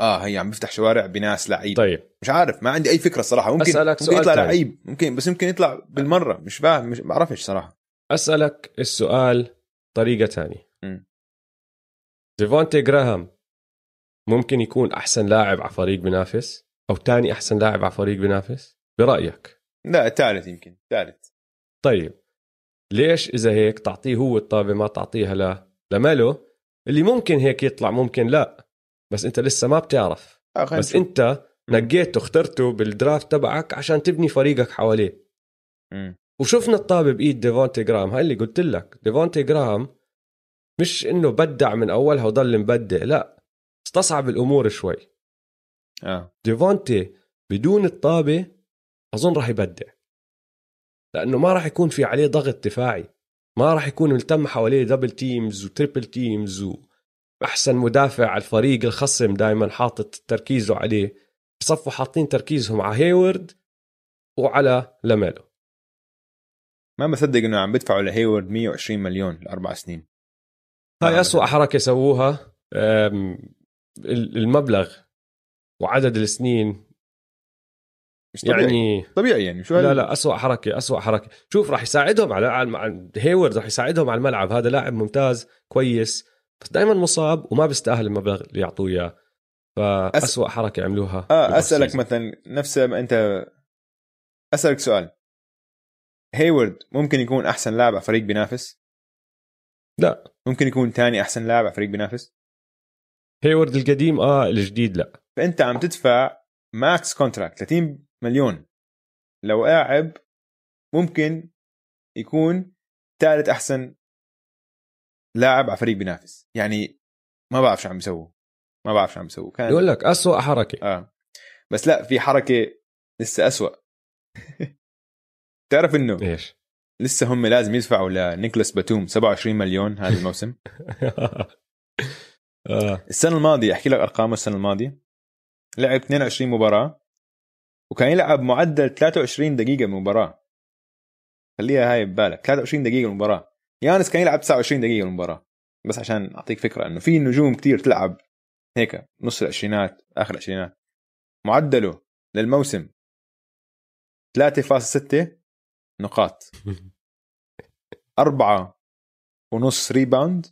آه هي عم بيفتح شوارع بناس لعيب طيب. مش عارف ما عندي أي فكرة الصراحة. ممكن أسألك ممكن يطلع تاني. لعيب ممكن بس ممكن يطلع بالمرة. مش فاهم مش بعرفش صراحة أسألك السؤال طريقة تانية. مم. ديفونتي جراهام ممكن يكون أحسن لاعب على فريق بينافس أو تاني أحسن لاعب على فريق بينافس برأيك. لا ثالث يمكن ثالث طيب ليش إذا هيك تعطيه هو الطابة ما تعطيها ل لمالو اللي ممكن هيك يطلع ممكن لا بس أنت لسه ما بتعرف. بس. انت نقيته اخترته بالدرافت تبعك عشان تبني فريقك حواليه. مم. وشفنا الطابة بإيد ديفونتي جراهام هاي اللي قلت لك. ديفونتي جراهام مش إنه بدع من اولها وضل مبدع لا استصعب الأمور شوي. آه. ديفونتي بدون الطابة أظن راح يبدع. لأنه ما راح يكون في عليه ضغط دفاعي. ما راح يكون ملتم حواليه double teams و triple teams واحسن مدافع على الفريق الخصم دائما حاطط تركيزه عليه. بصفوا حاطين تركيزهم على هيورد وعلى لاميلو. ما بصدق إنه عم بدفعوا لهيورد 120 مليون لأربع سنين. هاي. أسوأ حركة سووها المبلغ وعدد السنين مش طبيعي. يعني طبيعي يعني شو لا لا أسوأ حركة أسوأ حركة. شوف راح يساعدهم على على هيورد راح يساعدهم على الملعب. هذا لاعب ممتاز كويس بس دائما مصاب وما بيستاهل المبلغ اللي يعطوه إياه. فأسوأ حركة عملوها آه أسألك. مثلا نفس ما أنت أسألك سؤال. هيورد ممكن يكون أحسن لاعب على فريق بينافس؟ لا. ممكن يكون ثاني أحسن لاعب على فريق بينافس؟ هيورد القديم آه الجديد لا. فأنت عم تدفع max contract 30 مليون. لو لاعب ممكن يكون ثالث أحسن لاعب على فريق بينافس. يعني ما بعرف شو عم بيسووا. ما بعرف شو عم بيسووا. كان يقول لك أسوأ حركة. آه. بس لا في حركة لسه أسوأ. تعرف إنه إيش؟ لسه هم لازم يدفعوا لنيكلاس باتوم 27 مليون هذا الموسم. آه. السنة الماضية أحكي لك أرقامه السنة الماضية. لعب 22 مباراة. وكان يلعب معدل 23 دقيقة مباراه خليها هاي ببالك. 23 دقيقة المباراة. يانس كان يلعب 29 دقيقة المباراة. بس عشان أعطيك فكرة إنه في نجوم كتير تلعب هيك نص العشرينات آخر العشرينات. معدله للموسم 3.6 نقاط. أربعة ونص rebound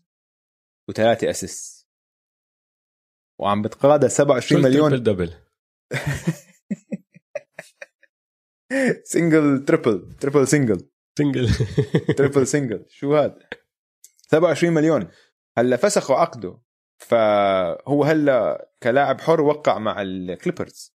وثلاثة assist وعم بتقاضى 27 مليون. double single triple triple single single triple single شو هذا 27 مليون. هلا فسخوا عقده. فهو هلا كلاعب حر وقع مع الكليبرز.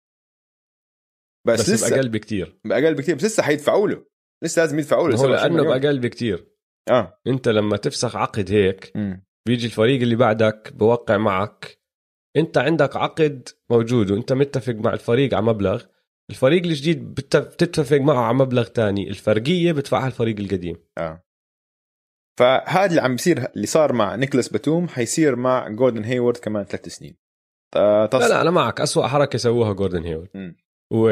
بس, بس لسه بأقل بكتير. بأقل بكثير بس لسه حيدفعوا له. لسه لازم يدفعوا له. هو 27 لأنه مليون. بأقل بكتير. آه. أنت لما تفسخ عقد هيك مم. بيجي الفريق اللي بعدك بوقع معك. أنت عندك عقد موجود وأنت متفق مع الفريق على مبلغ. الفريق الجديد بت- بتتفق معه على مبلغ تاني. الفرقية بدفعها الفريق القديم. آه. فهذا اللي عم بيصير اللي صار مع نيكولاس باتوم حيصير مع جوردن هيورد كمان ثلاث سنين. تص... لا لا أنا معك. أسوأ حركة سووها جوردن هيورد مم. و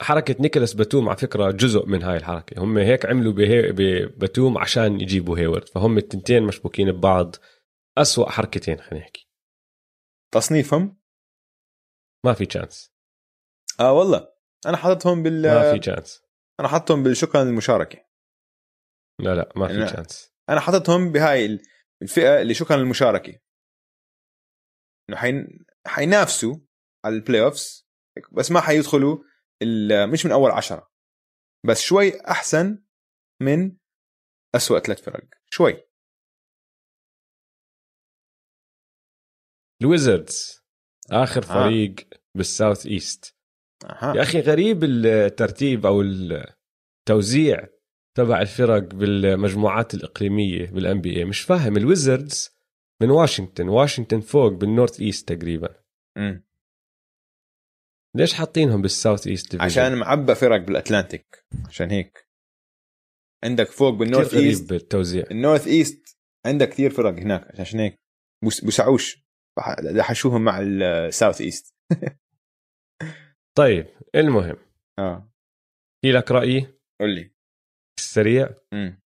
حركة نيكولاس باتوم على فكرة جزء من هاي الحركة. هم هيك عملوا بهي... بباتوم عشان يجيبوا هيورد فهم التنتين مشبوكين ببعض. أسوأ حركتين خلينا نحكي. تصنيفهم؟ ما في chance آه والله. أنا حاططهم بال ما في chance أنا حاططهم بالشكرا للمشاركه لا لا ما في. chance أنا حاططهم بهاي ال- الفئة اللي شكرا للمشاركه إنه حين... حينافسوا على ال playoffs بس ما حيدخلوا ال... مش من أول عشرة. بس شوي أحسن من أسوأ ثلاث فرق. شوي. الويزردز آخر آه. فريق بال Southeast أها. يا أخي غريب الترتيب أو التوزيع تبع الفرق بالمجموعات الإقليمية بال NBA مش فاهم الويزردز من واشنطن واشنطن فوق بال Northeast تقريبا. مم. ليش حاطينهم بال Southeast Division؟ عشان معبى فرق بال Atlantic عشان هيك. عندك فوق بال Northeast بالتوزيع؟ ال Northeast عندك كثير فرق هناك عشان هيك بس- بسعوش بح- دحشوهم مع ال Southeast. طيب المهم. آه. في لك رايي قول لي. السريع؟ مم.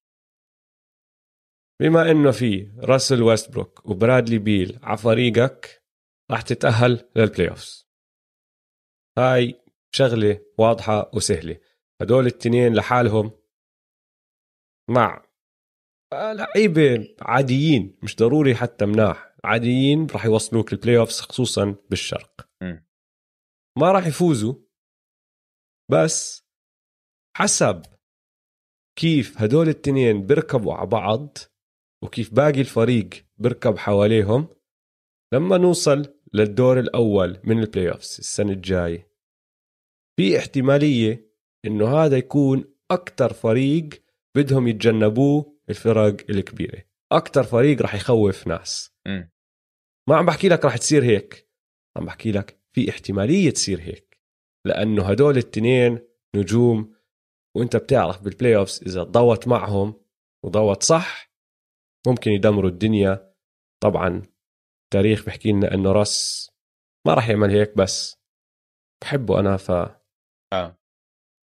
بما إنه في راسل ويستبروك وبرادلي بيل على فريقك راح تتأهل لل playoffs هاي شغلة واضحة وسهلة. هدول التنين لحالهم مع لعيبة عاديين مش ضروري حتى مناح عاديين راح يوصلوك ال playoffs خصوصا بالشرق. ما راح يفوزوا بس حسب كيف هدول التنين بيركبوا على بعض وكيف باقي الفريق بيركب حواليهم لما نوصل للدور الأول من البلاي أوفس السنة الجاية. في احتمالية إنه هذا يكون أكتر فريق بدهم يتجنبوه الفرق الكبيرة. أكتر فريق راح يخوف ناس. مم. ما عم بحكي لك راح تصير هيك. عم بحكي لك في احتمالية تصير هيك. لأنه هدول التنين نجوم وأنت بتعرف بال playoffs إذا ضوت معهم وضوت صح ممكن يدمروا الدنيا. طبعا التاريخ بحكي لنا إنه راسل ما راح يعمل هيك بس بحبه أنا ف آه.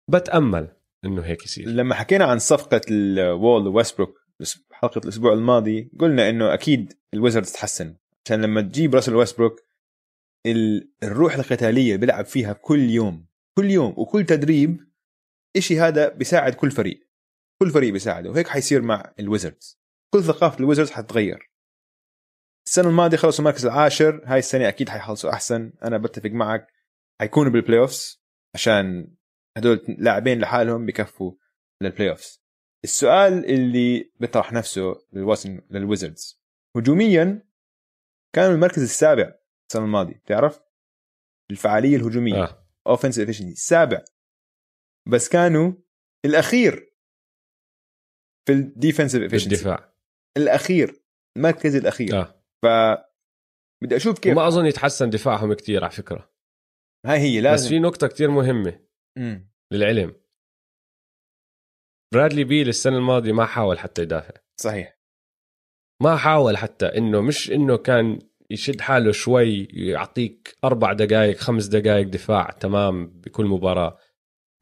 بتأمل إنه هيك يصير. لما حكينا عن صفقة وول ويستبروك حلقة الأسبوع الماضي قلنا إنه أكيد الويزردز تحسن عشان لما تجيب راسل ويستبروك الروح القتالية بيلعب فيها كل يوم كل يوم وكل تدريب إشي هذا بيساعد كل فريق كل فريق بيساعده وهيك حيصير مع الويزردز. كل ثقافة الويزردز حتتغير. السنة الماضية خلصوا المركز العاشر هاي السنة أكيد حيخلصوا أحسن أنا بتفق معك حيكونوا بال playoffs عشان هدول لاعبين لحالهم بكفوا لل playoffs السؤال اللي بيطرح نفسه للوزن للويزردز. هجوميا كانوا المركز السابع. السنة الماضية بتعرف الفعالية الهجومية آه. offensive efficiency السابع بس كانوا الأخير في ال defensive efficiency بالدفاع. الأخير المركز الأخير. آه. ف بدي أشوف كيف وما أظن يتحسن دفاعهم كتير على فكرة. هاي هي بس لازم. في نقطة كتير مهمة. مم. للعلم. برادلي بيل السنة الماضية ما حاول حتى يدافع. صحيح. ما حاول حتى إنه مش إنه كان يشد حاله شوي يعطيك أربع دقائق خمس دقائق دفاع تمام بكل مباراة.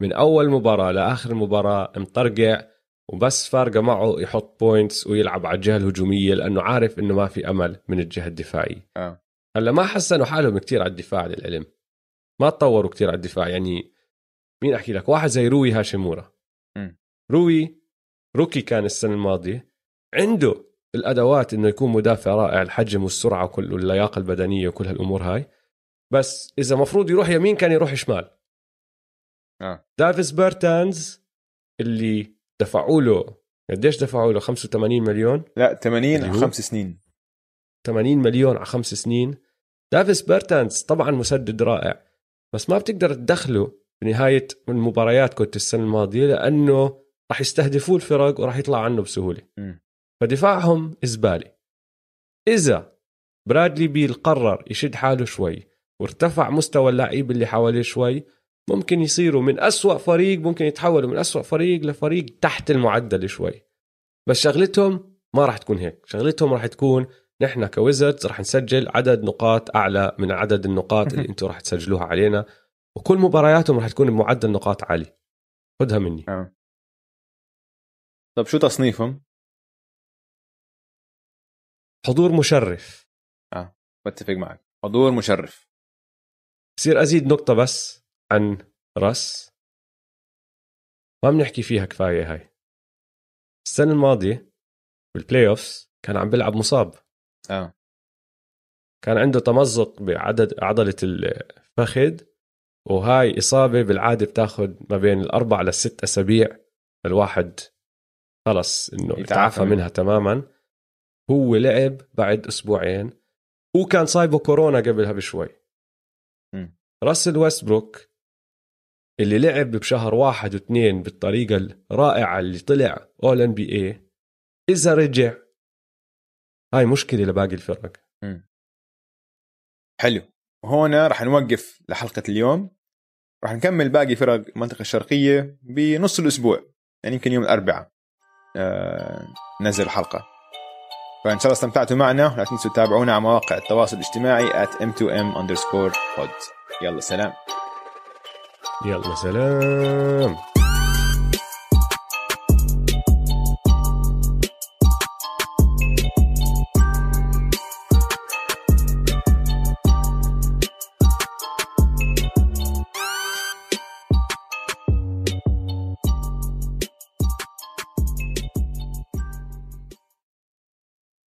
من أول مباراة لآخر مباراة مطرقع وبس فارقة معه يحط بوينتس ويلعب على الجهة الهجومية لأنه عارف إنه ما في أمل من الجهة الدفاعية. آه. هلأ ما حسنوا حالهم كتير على الدفاع للعلم ما تطوروا كتير على الدفاع. يعني مين أحكي لك؟ واحد زي روي هاشيمورا. روي هاتشيمورا كان السنة الماضية عنده الأدوات إنه يكون مدافع رائع الحجم والسرعة وكل واللياقة البدنية وكل هالأمور هاي. بس إذا مفروض يروح يمين كان يروح شمال. آه. دافيس بيرتانز اللي دفعوا له قديش دفعوا له؟ 85 مليون؟ لا 80 اللي أو هو؟ خمس سنين. 80 مليون على خمس سنين. دافيس بيرتانز طبعا مسدد رائع بس ما بتقدر تدخله بنهاية المباريات كنت السنة الماضية لأنه راح يستهدفوه الفرق وراح يطلع عنه بسهولة. مم. فدفاعهم زبالة إذا برادلي بيل قرر يشد حاله شوي وارتفع مستوى اللعيب اللي حواليه شوي ممكن يصيروا من أسوأ فريق ممكن يتحولوا من أسوأ فريق لفريق تحت المعدل شوي. بس شغلتهم ما راح تكون هيك. شغلتهم راح تكون نحن كويزردز راح نسجل عدد نقاط أعلى من عدد النقاط اللي أنتم راح تسجلوها علينا وكل مبارياتهم راح تكون بمعدل نقاط عالي. خذها مني. طب شو تصنيفهم؟ حضور مشرف. بتفق معك. حضور مشرف. بصير أزيد نقطة بس عن راس. ما بنحكي فيها كفاية هاي. السنة الماضية بال playoffs كان عم بيلعب مصاب. آه. كان عنده تمزق بعدد عضلة الفخذ وهاي إصابة بالعادة بتاخذ ما بين الأربع للست أسابيع الواحد خلص إنه يتعافى. منها تماما. هو لعب بعد أسبوعين. هو كان صايبه كورونا قبلها بشوي. راسل ويستبروك اللي لعب بشهر واحد واثنين بالطريقة الرائعة اللي طلع اول ان بي اي إذا رجع هاي مشكلة لباقي الفرق. حلو. وهنا راح نوقف لحلقة اليوم. راح نكمل باقي فرق المنطقة الشرقية بنص الأسبوع يعني يمكن يوم الأربعاء. آه ننزل حلقه فإن شاء الله استمتعتوا معنا لا تنسوا تتابعونا على مواقع التواصل الاجتماعي at m2m underscore pod يلا سلام. يلا سلام.